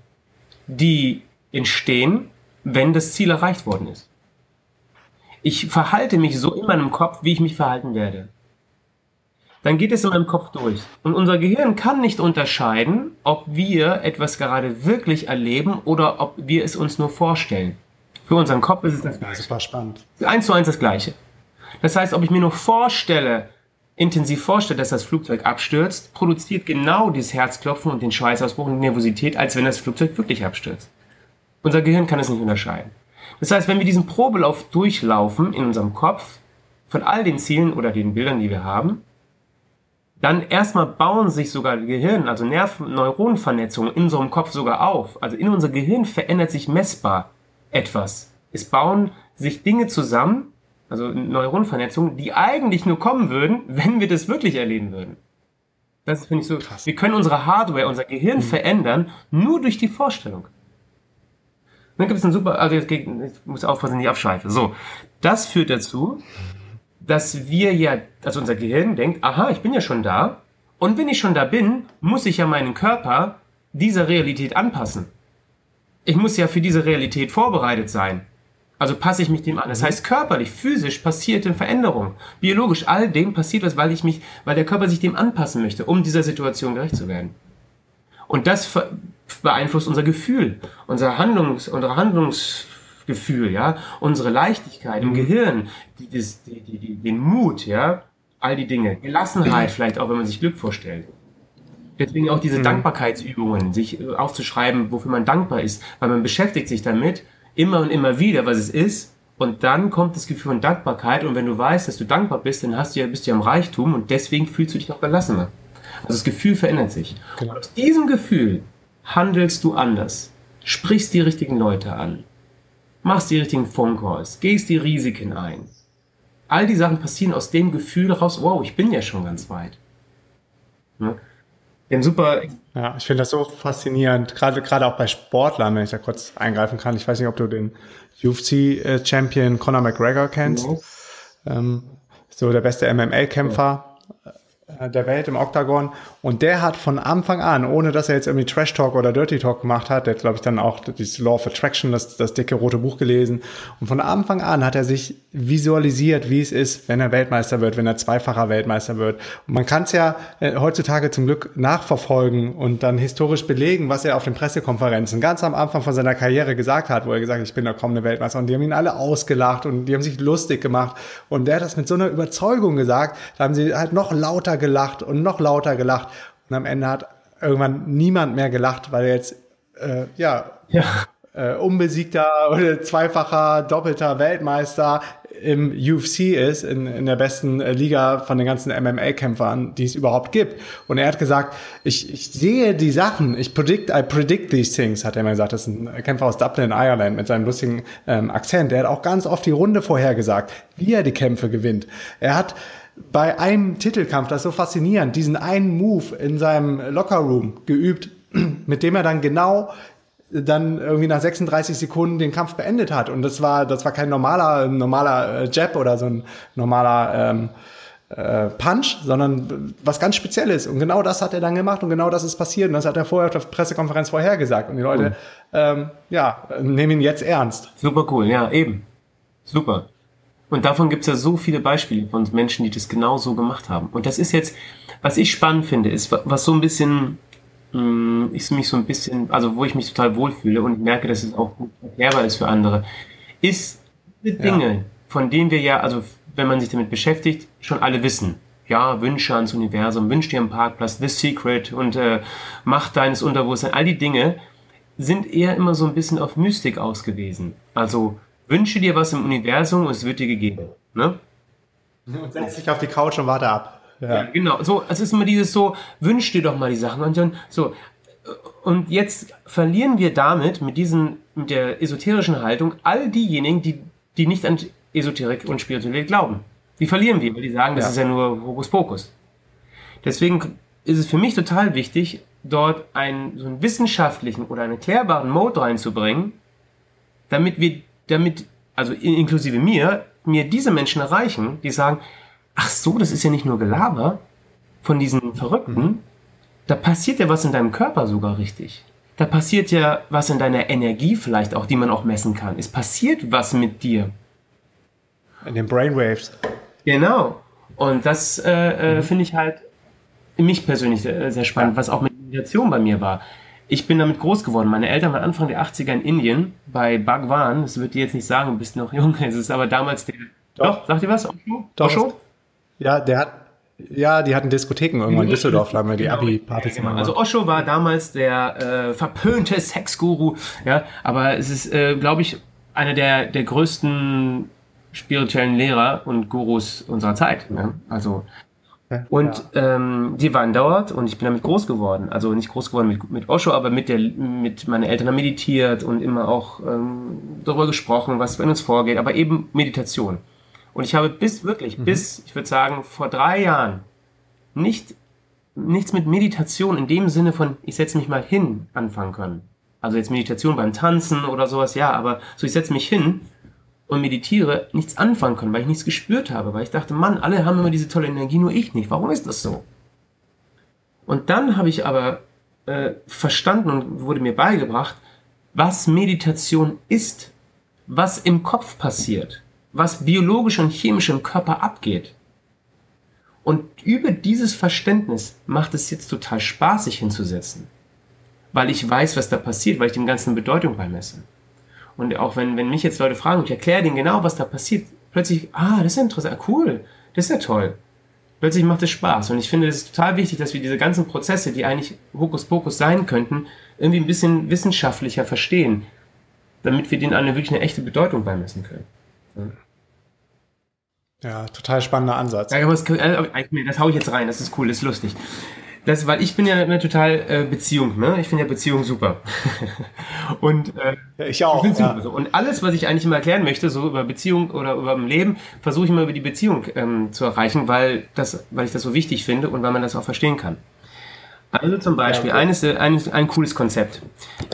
die entstehen, wenn das Ziel erreicht worden ist. Ich verhalte mich so in meinem Kopf, wie ich mich verhalten werde. Dann geht es in meinem Kopf durch. Und unser Gehirn kann nicht unterscheiden, ob wir etwas gerade wirklich erleben oder ob wir es uns nur vorstellen. Für unseren Kopf ist es das Gleiche. Super spannend. Eins zu eins das Gleiche. Das heißt, ob ich mir nur vorstelle, intensiv vorstellt, dass das Flugzeug abstürzt, produziert genau dieses Herzklopfen und den Schweißausbruch und die Nervosität, als wenn das Flugzeug wirklich abstürzt. Unser Gehirn kann es nicht unterscheiden. Das heißt, wenn wir diesen Probelauf durchlaufen in unserem Kopf, von all den Zielen oder den Bildern, die wir haben, dann erstmal bauen sich sogar Gehirn, also Nerven, Neuronenvernetzungen in unserem Kopf sogar auf. Also in unser Gehirn verändert sich messbar etwas. Es bauen sich Dinge zusammen, also Neuronenvernetzungen, die eigentlich nur kommen würden, wenn wir das wirklich erleben würden. Das finde ich so krass. Wir können unsere Hardware, unser Gehirn mhm. verändern, nur durch die Vorstellung. Dann gibt es ein super, also jetzt ich muss aufpassen, nicht abschweife. So, das führt dazu, dass wir ja, also unser Gehirn denkt, aha, ich bin ja schon da. Und wenn ich schon da bin, muss ich ja meinen Körper dieser Realität anpassen. Ich muss ja für diese Realität vorbereitet sein. Also passe ich mich dem an. Das mhm. heißt, körperlich, physisch passiert eine Veränderung. Biologisch, all dem passiert was, weil ich mich, weil der Körper sich dem anpassen möchte, um dieser Situation gerecht zu werden. Und das beeinflusst unser Gefühl, unser Handlungs, unsere Handlungs, Gefühl, ja, unsere Leichtigkeit im Gehirn, die, die, die, die, den Mut, ja, all die Dinge, Gelassenheit vielleicht auch, wenn man sich Glück vorstellt. Deswegen auch diese Dankbarkeitsübungen, sich äh, aufzuschreiben, wofür man dankbar ist, weil man beschäftigt sich damit immer und immer wieder, was es ist. Und dann kommt das Gefühl von Dankbarkeit. Und wenn du weißt, dass du dankbar bist, dann hast du ja, bist du ja im Reichtum und deswegen fühlst du dich auch gelassener. Also das Gefühl verändert sich. Genau. Und aus diesem Gefühl handelst du anders. Sprichst die richtigen Leute an. Machst die richtigen Phone Calls. Gehst die Risiken ein. All die Sachen passieren aus dem Gefühl raus, wow, ich bin ja schon ganz weit. Ne? Haben super Ja, ich finde das so faszinierend, gerade gerade auch bei Sportlern, wenn ich da kurz eingreifen kann. Ich weiß nicht, ob du den UFC-Champion Conor McGregor kennst. Ähm, so der beste MMA-Kämpfer äh, der Welt im Oktagon. Und der hat von Anfang an, ohne dass er jetzt irgendwie Trash Talk oder Dirty Talk gemacht hat, der hat, glaube ich, dann auch dieses Law of Attraction, das, das dicke rote Buch gelesen. Und von Anfang an hat er sich visualisiert, wie es ist, wenn er Weltmeister wird, wenn er zweifacher Weltmeister wird. Und man kann es ja äh, heutzutage zum Glück nachverfolgen und dann historisch belegen, was er auf den Pressekonferenzen ganz am Anfang von seiner Karriere gesagt hat, wo er gesagt hat, ich bin der kommende Weltmeister. Und die haben ihn alle ausgelacht und die haben sich lustig gemacht. Und der hat das mit so einer Überzeugung gesagt, da haben sie halt noch lauter gelacht und noch lauter gelacht. Und am Ende hat irgendwann niemand mehr gelacht, weil er jetzt, äh, ja, Ja. äh, unbesiegter oder zweifacher, doppelter Weltmeister im UFC ist, in, in der besten äh, Liga von den ganzen MMA-Kämpfern, die es überhaupt gibt. Und er hat gesagt, ich, ich sehe die Sachen, ich predict, I predict these things, hat er immer gesagt. Das ist ein Kämpfer aus Dublin, Ireland, mit seinem lustigen ähm, Akzent. Er hat auch ganz oft die Runde vorhergesagt, wie er die Kämpfe gewinnt. Er hat bei einem Titelkampf, das ist so faszinierend, diesen einen Move in seinem Lockerroom geübt, mit dem er dann genau dann irgendwie nach 36 Sekunden den Kampf beendet hat. Und das war, das war kein normaler, normaler äh, Jab oder so ein normaler ähm, äh, Punch, sondern was ganz Spezielles. Und genau das hat er dann gemacht und genau das ist passiert. Und das hat er vorher auf der Pressekonferenz vorhergesagt. Und die Leute, ähm, ja, nehmen ihn jetzt ernst. Super cool, ja, eben. Super. Und davon gibt's ja so viele Beispiele von Menschen, die das genau so gemacht haben. Und das ist jetzt, was ich spannend finde, ist, wa- was so ein bisschen, mh, ich mich so ein bisschen, also wo ich mich total wohlfühle und merke, dass es auch gut erklärbar ist für andere, ist diese Dinge, von denen wir ja, also wenn man sich damit beschäftigt, schon alle wissen. Ja, Wünsche ans Universum, wünsch dir einen Parkplatz, The Secret und äh, Macht deines Unterbewusstseins, all die Dinge sind eher immer so ein bisschen auf Mystik ausgewiesen. Also wünsche dir was im Universum und es wird dir gegeben. Ne? Und setz dich auf die Couch und warte ab. Ja, genau. So, es ist immer dieses so, wünsch dir doch mal die Sachen und dann so. Und jetzt verlieren wir damit mit diesen, mit der esoterischen Haltung all diejenigen, die, die nicht an Esoterik und Spiritualität glauben. Die verlieren wir, weil die sagen, das Ja. ist ja nur Hokuspokus. Deswegen ist es für mich total wichtig, dort einen, so einen wissenschaftlichen oder einen erklärbaren Mode reinzubringen, damit wir, damit, also in- inklusive mir, mir diese Menschen erreichen, die sagen, ach so, das ist ja nicht nur Gelaber von diesen Verrückten, da passiert ja was in deinem Körper sogar richtig. Da passiert ja was in deiner Energie vielleicht auch, die man auch messen kann. Es passiert was mit dir. In den Brainwaves. Genau. Und das äh, äh, finde ich halt mich persönlich sehr, sehr spannend, was auch mit Meditation bei mir war. Ich bin damit groß geworden. Meine Eltern waren Anfang der 80er in Indien bei Bhagwan. Das wird dir jetzt nicht sagen, du bist noch jung. Es ist aber damals der. Doch, sagt ihr was? Osho? Doch. Osho? Ja, der hat, ja, die hatten Diskotheken irgendwann in Düsseldorf, da haben wir die Abi-Partys Genau. immer Also. Osho war damals der äh, verpönte Sexguru, ja, aber es ist, äh, glaube ich, einer der, der größten spirituellen Lehrer und Gurus unserer Zeit. Ne? Also und ähm, die waren dort und ich bin damit groß geworden. Also nicht groß geworden mit, mit Osho, aber mit der mit meinen Eltern haben meditiert und immer auch ähm, darüber gesprochen, was in uns vorgeht, aber eben Meditation. Und ich habe bis wirklich, bis, ich würde sagen, vor drei Jahren nicht nichts mit Meditation in dem Sinne von, ich setze mich mal hin, anfangen können. Also jetzt Meditation beim Tanzen oder sowas, ja, aber so ich setze mich hin und meditiere, nichts anfangen können, weil ich nichts gespürt habe, weil ich dachte, Mann, alle haben immer diese tolle Energie, nur ich nicht. Warum ist das so? Und dann habe ich aber äh, verstanden und wurde mir beigebracht, was Meditation ist, was im Kopf passiert, was biologisch und chemisch im Körper abgeht. Und über dieses Verständnis macht es jetzt total Spaß, sich hinzusetzen. Weil ich weiß, was da passiert, weil ich dem Ganzen Bedeutung beimesse. Und auch wenn, wenn mich jetzt Leute fragen, ich erkläre denen genau, was da passiert, plötzlich, ah, das ist ja interessant, cool, das ist ja toll. Plötzlich macht es Spaß. Und ich finde, es ist total wichtig, dass wir diese ganzen Prozesse, die eigentlich Hokuspokus sein könnten, irgendwie ein bisschen wissenschaftlicher verstehen, damit wir denen eine wirklich eine echte Bedeutung beimessen können. Ja, total spannender Ansatz. Ja, aber das, das hau ich jetzt rein, das ist cool, das ist lustig. Das, weil ich bin ja eine total äh, Beziehung, ne? Ich finde ja Beziehung super. und äh, ich auch. Ich ja. Und alles, was ich eigentlich immer erklären möchte, so über Beziehung oder über ein Leben, versuche ich immer über die Beziehung ähm, zu erreichen, weil das, weil ich das so wichtig finde und weil man das auch verstehen kann. Also zum Beispiel, ja, okay. eines, eines, ein cooles Konzept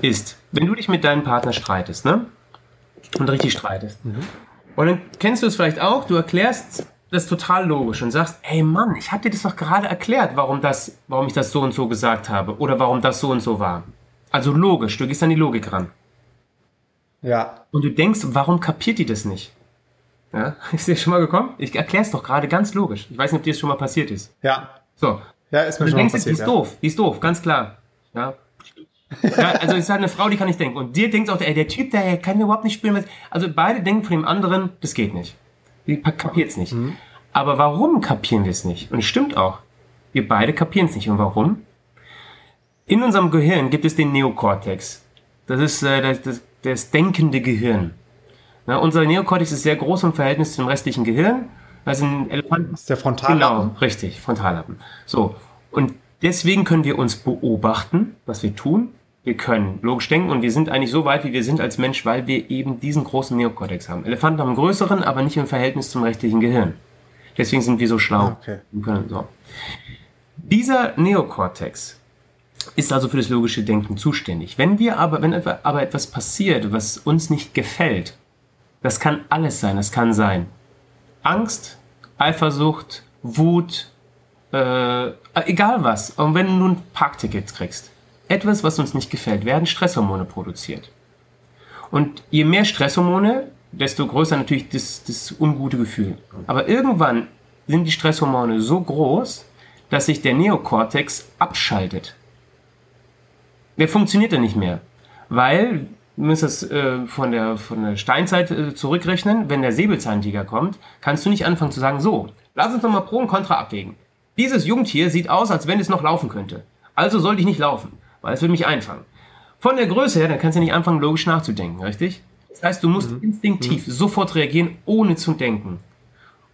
ist, wenn du dich mit deinem Partner streitest, ne? Und richtig streitest. Mhm. Und dann kennst du es vielleicht auch, du erklärst das total logisch und sagst, ey Mann, ich habe dir das doch gerade erklärt, warum, das, warum ich das so und so gesagt habe oder warum das so und so war. Also logisch, du gehst an die Logik ran. Ja. Und du denkst, warum kapiert die das nicht? Ja, ist dir schon mal gekommen? Ich erkläre es doch gerade ganz logisch. Ich weiß nicht, ob dir das schon mal passiert ist. Ja. So. Ja, ist mir du schon denkst, mal passiert. Die ist ja. doof, die ist doof, ganz klar. Ja. ja, also es ist halt eine Frau, die kann nicht denken. Und dir denkst auch, ey, der Typ, der kann überhaupt nicht spielen. Also beide denken von dem anderen, das geht nicht. Die kapiert es nicht. Mhm. Aber warum kapieren wir es nicht? Und es stimmt auch. Wir beide kapieren es nicht. Und warum? In unserem Gehirn gibt es den Neokortex. Das ist äh, das, das, das denkende Gehirn. Na, unser Neokortex ist sehr groß im Verhältnis zum restlichen Gehirn. Das ist ein Elefant. Das ist der Frontallappen. Genau, richtig, Frontallappen. So. Und deswegen können wir uns beobachten, was wir tun. Wir können logisch denken und wir sind eigentlich so weit, wie wir sind als Mensch, weil wir eben diesen großen Neokortex haben. Elefanten haben einen größeren, aber nicht im Verhältnis zum restlichen Gehirn. Deswegen sind wir so schlau. Okay. So. Dieser Neokortex ist also für das logische Denken zuständig. Wenn wir aber, wenn aber etwas passiert, was uns nicht gefällt, das kann alles sein. Das kann sein Angst, Eifersucht, Wut, äh, egal was. Und wenn du nun Parktickets kriegst, etwas, was uns nicht gefällt, werden Stresshormone produziert. Und je mehr Stresshormone, desto größer natürlich das, das ungute Gefühl. Aber irgendwann sind die Stresshormone so groß, dass sich der Neokortex abschaltet. Der funktioniert dann nicht mehr, weil du musst das äh, von, der, von der Steinzeit äh, zurückrechnen, wenn der Säbelzahntiger kommt, kannst du nicht anfangen zu sagen, so, lass uns doch mal Pro und Contra abwägen. Dieses Jungtier sieht aus, als wenn es noch laufen könnte. Also sollte ich nicht laufen weil es würde mich einfangen. Von der Größe her, dann kannst du nicht anfangen, logisch nachzudenken, richtig? Das heißt, du musst mhm. instinktiv mhm. sofort reagieren, ohne zu denken.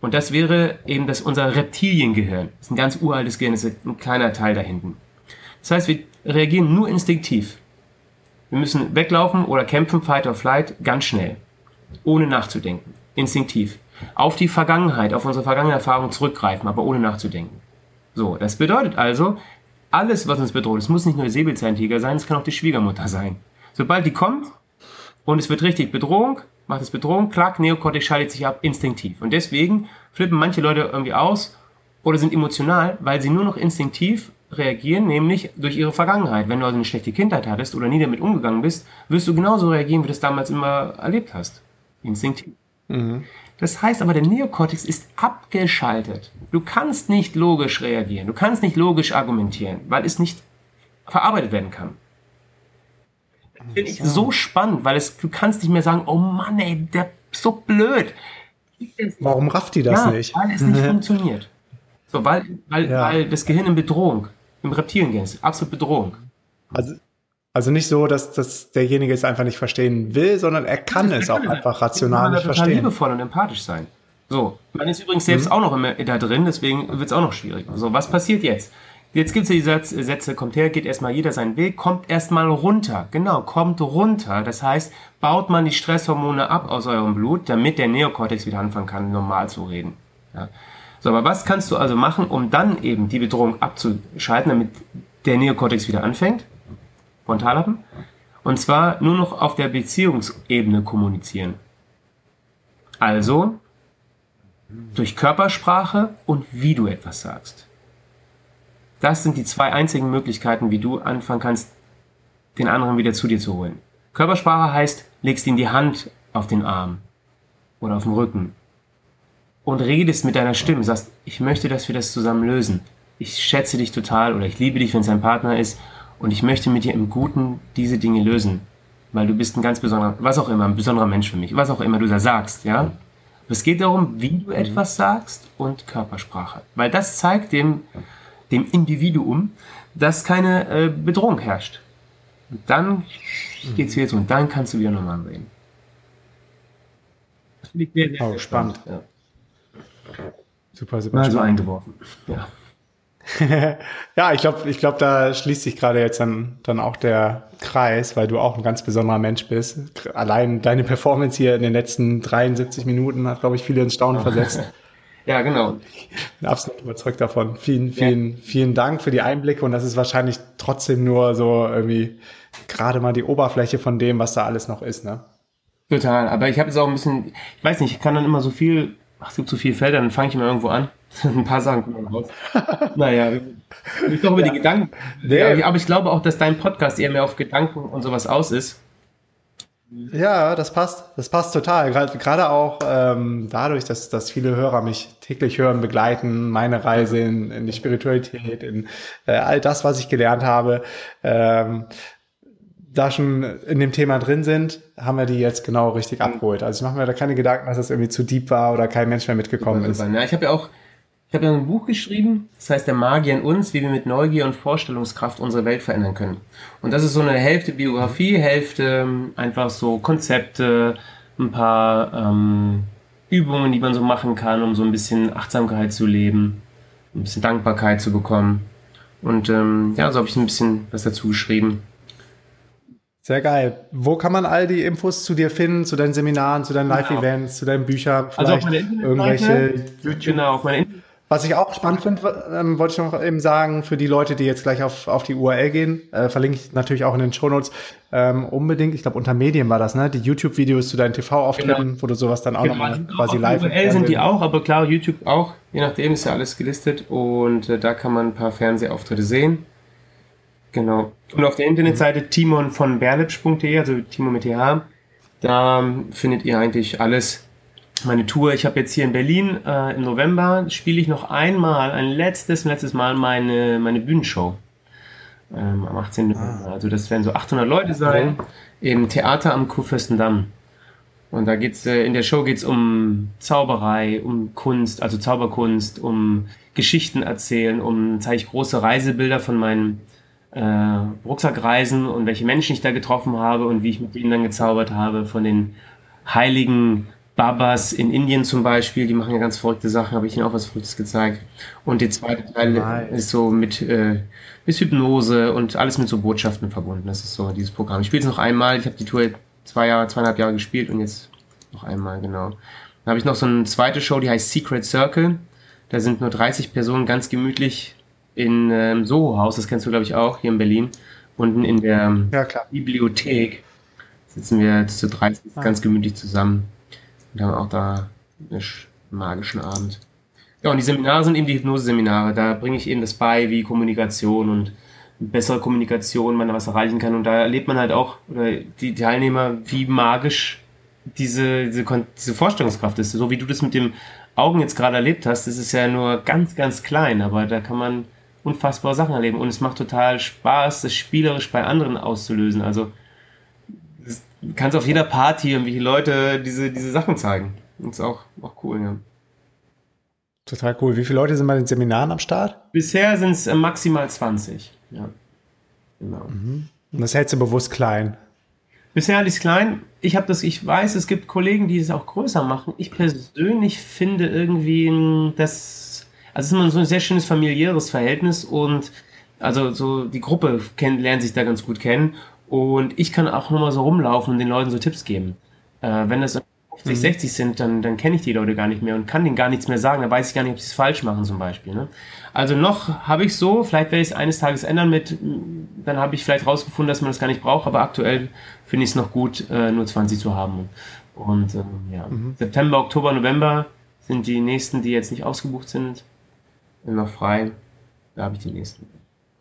Und das wäre eben das unser Reptiliengehirn. Das ist ein ganz uraltes Gehirn, das ist ein kleiner Teil da hinten. Das heißt, wir reagieren nur instinktiv. Wir müssen weglaufen oder kämpfen, Fight or Flight, ganz schnell. Ohne nachzudenken. Instinktiv. Auf die Vergangenheit, auf unsere vergangene Erfahrung zurückgreifen, aber ohne nachzudenken. So, das bedeutet also, alles, was uns bedroht, es muss nicht nur der Säbelzahntiger sein, es kann auch die Schwiegermutter sein. Sobald die kommt und es wird richtig Bedrohung, macht es Bedrohung, klack, Neokortex schaltet sich ab, instinktiv. Und deswegen flippen manche Leute irgendwie aus oder sind emotional, weil sie nur noch instinktiv reagieren, nämlich durch ihre Vergangenheit. Wenn du also eine schlechte Kindheit hattest oder nie damit umgegangen bist, wirst du genauso reagieren, wie du es damals immer erlebt hast. Instinktiv. Mhm. Das heißt aber, der Neokortex ist abgeschaltet. Du kannst nicht logisch reagieren, du kannst nicht logisch argumentieren, weil es nicht verarbeitet werden kann. Finde ich so spannend, weil es, du kannst nicht mehr sagen, oh Mann, ey, der ist so blöd. Warum rafft die das ja, nicht? Weil es nicht funktioniert. So, weil, weil, ja. weil das Gehirn in Bedrohung, im Reptiliengehirn ist, absolut Bedrohung. Also, also nicht so, dass, dass derjenige es einfach nicht verstehen will, sondern er kann es auch einfach rational nicht verstehen. Man liebevoll und empathisch sein. So, man ist übrigens selbst mhm. auch noch immer da drin, deswegen wird es auch noch schwierig. So, was passiert jetzt? Jetzt gibt es die Sätze, Sätze, kommt her, geht erstmal jeder seinen Weg, kommt erstmal runter. Genau, kommt runter. Das heißt, baut man die Stresshormone ab aus eurem Blut, damit der Neokortex wieder anfangen kann, normal zu reden. Ja. So, aber was kannst du also machen, um dann eben die Bedrohung abzuschalten, damit der Neokortex wieder anfängt? Frontallappen. Und zwar nur noch auf der Beziehungsebene kommunizieren. Also durch Körpersprache und wie du etwas sagst. Das sind die zwei einzigen Möglichkeiten, wie du anfangen kannst, den anderen wieder zu dir zu holen. Körpersprache heißt, legst ihm die Hand auf den Arm oder auf den Rücken und redest mit deiner Stimme, sagst, ich möchte, dass wir das zusammen lösen. Ich schätze dich total oder ich liebe dich, wenn es ein Partner ist und ich möchte mit dir im Guten diese Dinge lösen. weil du bist ein ganz besonderer, was auch immer, ein besonderer Mensch für mich, was auch immer du da sagst, ja. Es geht darum, wie du etwas sagst und Körpersprache. Weil das zeigt dem, dem Individuum, dass keine äh, Bedrohung herrscht. Und dann geht's wieder so und dann kannst du wieder normal reden. Das finde ich sehr, sehr, oh, spannend. Ja. Super, super. Mal so eingeworfen. Ja. ja, ich glaube, ich glaub, da schließt sich gerade jetzt dann, dann auch der Kreis, weil du auch ein ganz besonderer Mensch bist. Allein deine Performance hier in den letzten 73 Minuten hat, glaube ich, viele ins Staunen versetzt. ja, genau. Ich bin absolut überzeugt davon. Vielen, vielen, ja. vielen Dank für die Einblicke und das ist wahrscheinlich trotzdem nur so irgendwie gerade mal die Oberfläche von dem, was da alles noch ist, ne? Total, aber ich habe jetzt auch ein bisschen, ich weiß nicht, ich kann dann immer so viel, ach, es gibt so viele Felder, dann fange ich immer irgendwo an ein paar Sachen kommen raus. naja, ich glaube über ja. die Gedanken. Ja, aber ich glaube auch, dass dein Podcast eher mehr auf Gedanken und sowas aus ist. Ja, das passt. Das passt total. Gerade auch ähm, dadurch, dass, dass viele Hörer mich täglich hören, begleiten, meine Reise in, in die Spiritualität, in äh, all das, was ich gelernt habe. Ähm, da schon in dem Thema drin sind, haben wir die jetzt genau richtig mhm. abgeholt. Also ich mache mir da keine Gedanken, dass das irgendwie zu deep war oder kein Mensch mehr mitgekommen ist. Ja, ich habe ja auch ich habe ein Buch geschrieben, das heißt Der Magier in uns, wie wir mit Neugier und Vorstellungskraft unsere Welt verändern können. Und das ist so eine Hälfte Biografie, Hälfte ähm, einfach so Konzepte, ein paar ähm, Übungen, die man so machen kann, um so ein bisschen Achtsamkeit zu leben, ein bisschen Dankbarkeit zu bekommen. Und ähm, ja, so habe ich ein bisschen was dazu geschrieben. Sehr geil. Wo kann man all die Infos zu dir finden, zu deinen Seminaren, zu deinen genau. Live-Events, genau. zu deinen Büchern, vielleicht also auf meine irgendwelche YouTube. Genau, auf meine was ich auch spannend finde, ähm, wollte ich noch eben sagen, für die Leute, die jetzt gleich auf, auf die URL gehen, äh, verlinke ich natürlich auch in den Shownotes ähm, unbedingt, ich glaube unter Medien war das, ne? Die YouTube-Videos zu deinen TV-Auftritten, genau. wo du sowas dann auch genau. nochmal quasi live. URL sind die auch, aber klar, YouTube auch, je nachdem ist ja alles gelistet und äh, da kann man ein paar Fernsehauftritte sehen. Genau. Und auf der Internetseite timon von berlipsch.de, also Timon mit TH, da ähm, findet ihr eigentlich alles meine Tour. Ich habe jetzt hier in Berlin äh, im November spiele ich noch einmal, ein letztes, letztes Mal meine, meine Bühnenshow. Ähm, am 18. November. Ah. Also das werden so 800 Leute sein im Theater am Kurfürstendamm. Und da geht's äh, in der Show geht's um Zauberei, um Kunst, also Zauberkunst, um Geschichten erzählen, um zeige ich große Reisebilder von meinen äh, Rucksackreisen und welche Menschen ich da getroffen habe und wie ich mit denen dann gezaubert habe, von den heiligen Babas in Indien zum Beispiel, die machen ja ganz verrückte Sachen, habe ich ihnen auch was Verrücktes gezeigt. Und der zweite Teil nice. ist so mit, äh, mit Hypnose und alles mit so Botschaften verbunden. Das ist so dieses Programm. Ich spiele es noch einmal, ich habe die Tour zwei Jahre, zweieinhalb Jahre gespielt und jetzt noch einmal, genau. Dann habe ich noch so eine zweite Show, die heißt Secret Circle. Da sind nur 30 Personen ganz gemütlich in ähm, Soho-Haus, das kennst du, glaube ich, auch, hier in Berlin. Unten in der ja, Bibliothek sitzen wir zu 30 ah. ganz gemütlich zusammen und haben auch da einen magischen Abend. Ja, und die Seminare sind eben die Hypnose-Seminare. Da bringe ich eben das bei, wie Kommunikation und bessere Kommunikation man da was erreichen kann. Und da erlebt man halt auch, oder die Teilnehmer, wie magisch diese, diese, diese Vorstellungskraft ist. So wie du das mit dem Augen jetzt gerade erlebt hast, das ist ja nur ganz, ganz klein, aber da kann man unfassbare Sachen erleben. Und es macht total Spaß, das spielerisch bei anderen auszulösen. Also kannst auf jeder Party irgendwelche Leute diese, diese Sachen zeigen. Das ist auch, auch cool, ja. Total cool. Wie viele Leute sind bei den Seminaren am Start? Bisher sind es äh, maximal 20. Ja. Genau. Mhm. Und das hältst du bewusst klein. Bisher halte ich es klein. Ich habe das, ich weiß, es gibt Kollegen, die es auch größer machen. Ich persönlich finde irgendwie, dass, also es ist immer so ein sehr schönes familiäres Verhältnis und also so die Gruppe kennt, lernt sich da ganz gut kennen und ich kann auch nur mal so rumlaufen und den Leuten so Tipps geben. Äh, wenn das 50, mhm. 60 sind, dann, dann kenne ich die Leute gar nicht mehr und kann denen gar nichts mehr sagen. Da weiß ich gar nicht, ob sie es falsch machen zum Beispiel. Ne? Also noch habe ich so, vielleicht werde ich es eines Tages ändern mit, dann habe ich vielleicht rausgefunden, dass man das gar nicht braucht, aber aktuell finde ich es noch gut, äh, nur 20 zu haben. Und ähm, ja, mhm. September, Oktober, November sind die nächsten, die jetzt nicht ausgebucht sind, noch frei. Da habe ich die nächsten.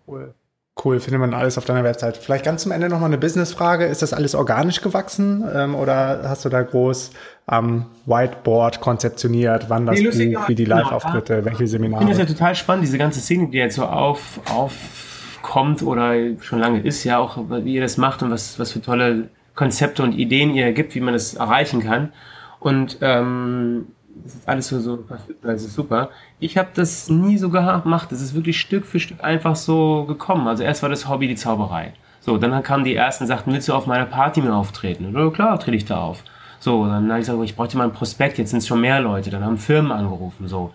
Cool. Cool, findet man alles auf deiner Website. Vielleicht ganz zum Ende nochmal eine Businessfrage. Ist das alles organisch gewachsen ähm, oder hast du da groß am ähm, Whiteboard konzeptioniert, wann das Buch, wie die Live-Auftritte, genau. welche Seminare? Ich finde das ja total spannend, diese ganze Szene, die jetzt so auf, aufkommt oder schon lange ist, ja auch, wie ihr das macht und was, was für tolle Konzepte und Ideen ihr gibt, wie man das erreichen kann. Und ähm, das ist alles so, so ist super. Ich habe das nie so gemacht. Das ist wirklich Stück für Stück einfach so gekommen. Also erst war das Hobby die Zauberei. So, dann kamen die ersten, sagten, willst du auf meiner Party mehr auftreten? Und, oh, klar, trete ich da auf. So, dann habe ich gesagt, ich bräuchte mal ein Prospekt, jetzt sind es schon mehr Leute. Dann haben Firmen angerufen. So,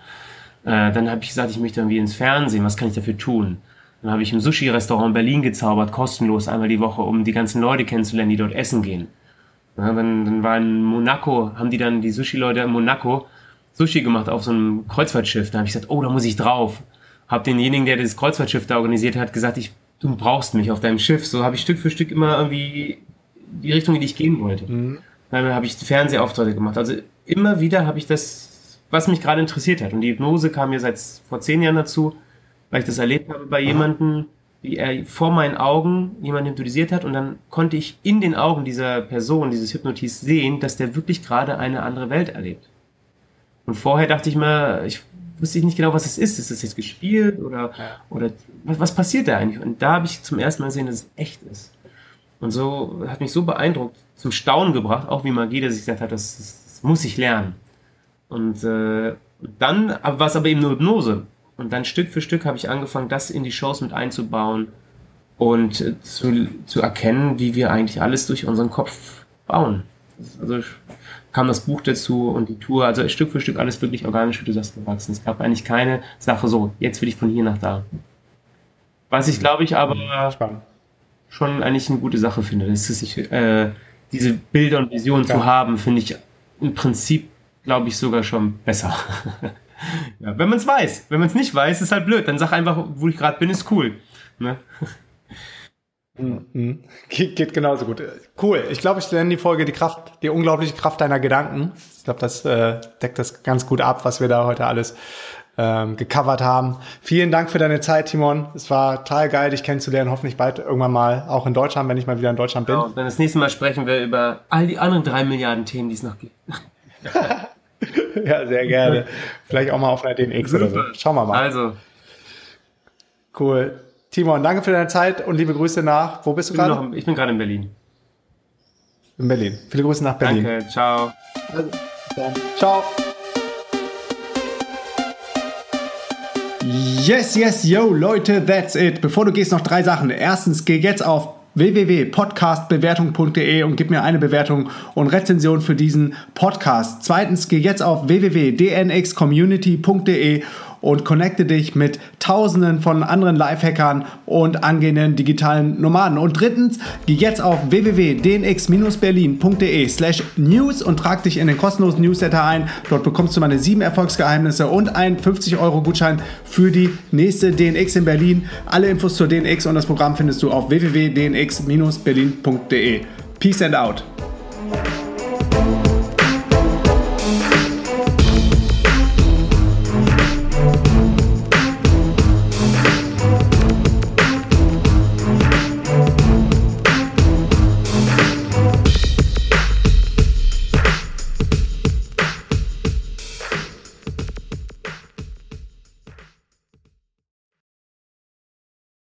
äh, dann habe ich gesagt, ich möchte irgendwie ins Fernsehen, was kann ich dafür tun? Dann habe ich im Sushi-Restaurant Berlin gezaubert, kostenlos einmal die Woche, um die ganzen Leute kennenzulernen, die dort essen gehen. Ja, dann, dann war in Monaco, haben die dann die Sushi-Leute in Monaco Sushi gemacht auf so einem Kreuzfahrtschiff. Da habe ich gesagt, oh, da muss ich drauf. Hab denjenigen, der das Kreuzfahrtschiff da organisiert hat, gesagt, ich, du brauchst mich auf deinem Schiff. So habe ich Stück für Stück immer irgendwie die Richtung, in die ich gehen wollte. Mhm. Dann habe ich Fernsehauftritte gemacht. Also immer wieder habe ich das, was mich gerade interessiert hat. Und die Hypnose kam mir seit vor zehn Jahren dazu, weil ich das erlebt habe bei jemandem, wie er vor meinen Augen jemanden hypnotisiert hat und dann konnte ich in den Augen dieser Person, dieses Hypnotis sehen, dass der wirklich gerade eine andere Welt erlebt. Und vorher dachte ich mir, ich wusste nicht genau, was es ist. Ist das jetzt gespielt oder, oder was, was passiert da eigentlich? Und da habe ich zum ersten Mal gesehen, dass es echt ist. Und so hat mich so beeindruckt, zum Staunen gebracht, auch wie Magie, dass ich gesagt hat, das, das muss ich lernen. Und äh, dann war es aber eben nur Hypnose. Und dann Stück für Stück habe ich angefangen, das in die Shows mit einzubauen und äh, zu, zu erkennen, wie wir eigentlich alles durch unseren Kopf bauen. Also kam das Buch dazu und die Tour, also Stück für Stück alles wirklich organisch, wie du sagst, gewachsen. Es gab eigentlich keine Sache so, jetzt will ich von hier nach da. Was ich glaube ich aber Spannend. schon eigentlich eine gute Sache finde, das ist sich, äh, diese Bilder und Visionen ja. zu haben, finde ich im Prinzip, glaube ich, sogar schon besser. Ja, wenn man es weiß. Wenn man es nicht weiß, ist halt blöd. Dann sag einfach, wo ich gerade bin, ist cool. Ne? Mhm. Geht, geht genauso gut. Cool. Ich glaube, ich nenne die Folge die Kraft, die unglaubliche Kraft deiner Gedanken. Ich glaube, das äh, deckt das ganz gut ab, was wir da heute alles ähm, gecovert haben. Vielen Dank für deine Zeit, Timon. Es war total geil, dich kennenzulernen. Hoffentlich bald irgendwann mal auch in Deutschland, wenn ich mal wieder in Deutschland bin. Genau, dann das nächste Mal sprechen wir über all die anderen drei Milliarden Themen, die es noch gibt. ja, sehr gerne. Vielleicht auch mal auf einer DNX oder so. Schauen wir mal. Also. Cool. Timon, danke für deine Zeit und liebe Grüße nach. Wo bist du gerade? Ich bin gerade in Berlin. In Berlin. Viele Grüße nach Berlin. Danke, ciao. Also, ciao. Yes, yes, yo, Leute, that's it. Bevor du gehst, noch drei Sachen. Erstens, geh jetzt auf www.podcastbewertung.de und gib mir eine Bewertung und Rezension für diesen Podcast. Zweitens, geh jetzt auf www.dnxcommunity.de und connecte dich mit tausenden von anderen Lifehackern und angehenden digitalen Nomaden. Und drittens, geh jetzt auf www.dnx-berlin.de slash news und trag dich in den kostenlosen Newsletter ein. Dort bekommst du meine sieben Erfolgsgeheimnisse und einen 50-Euro-Gutschein für die nächste DNX in Berlin. Alle Infos zur DNX und das Programm findest du auf www.dnx-berlin.de. Peace and out.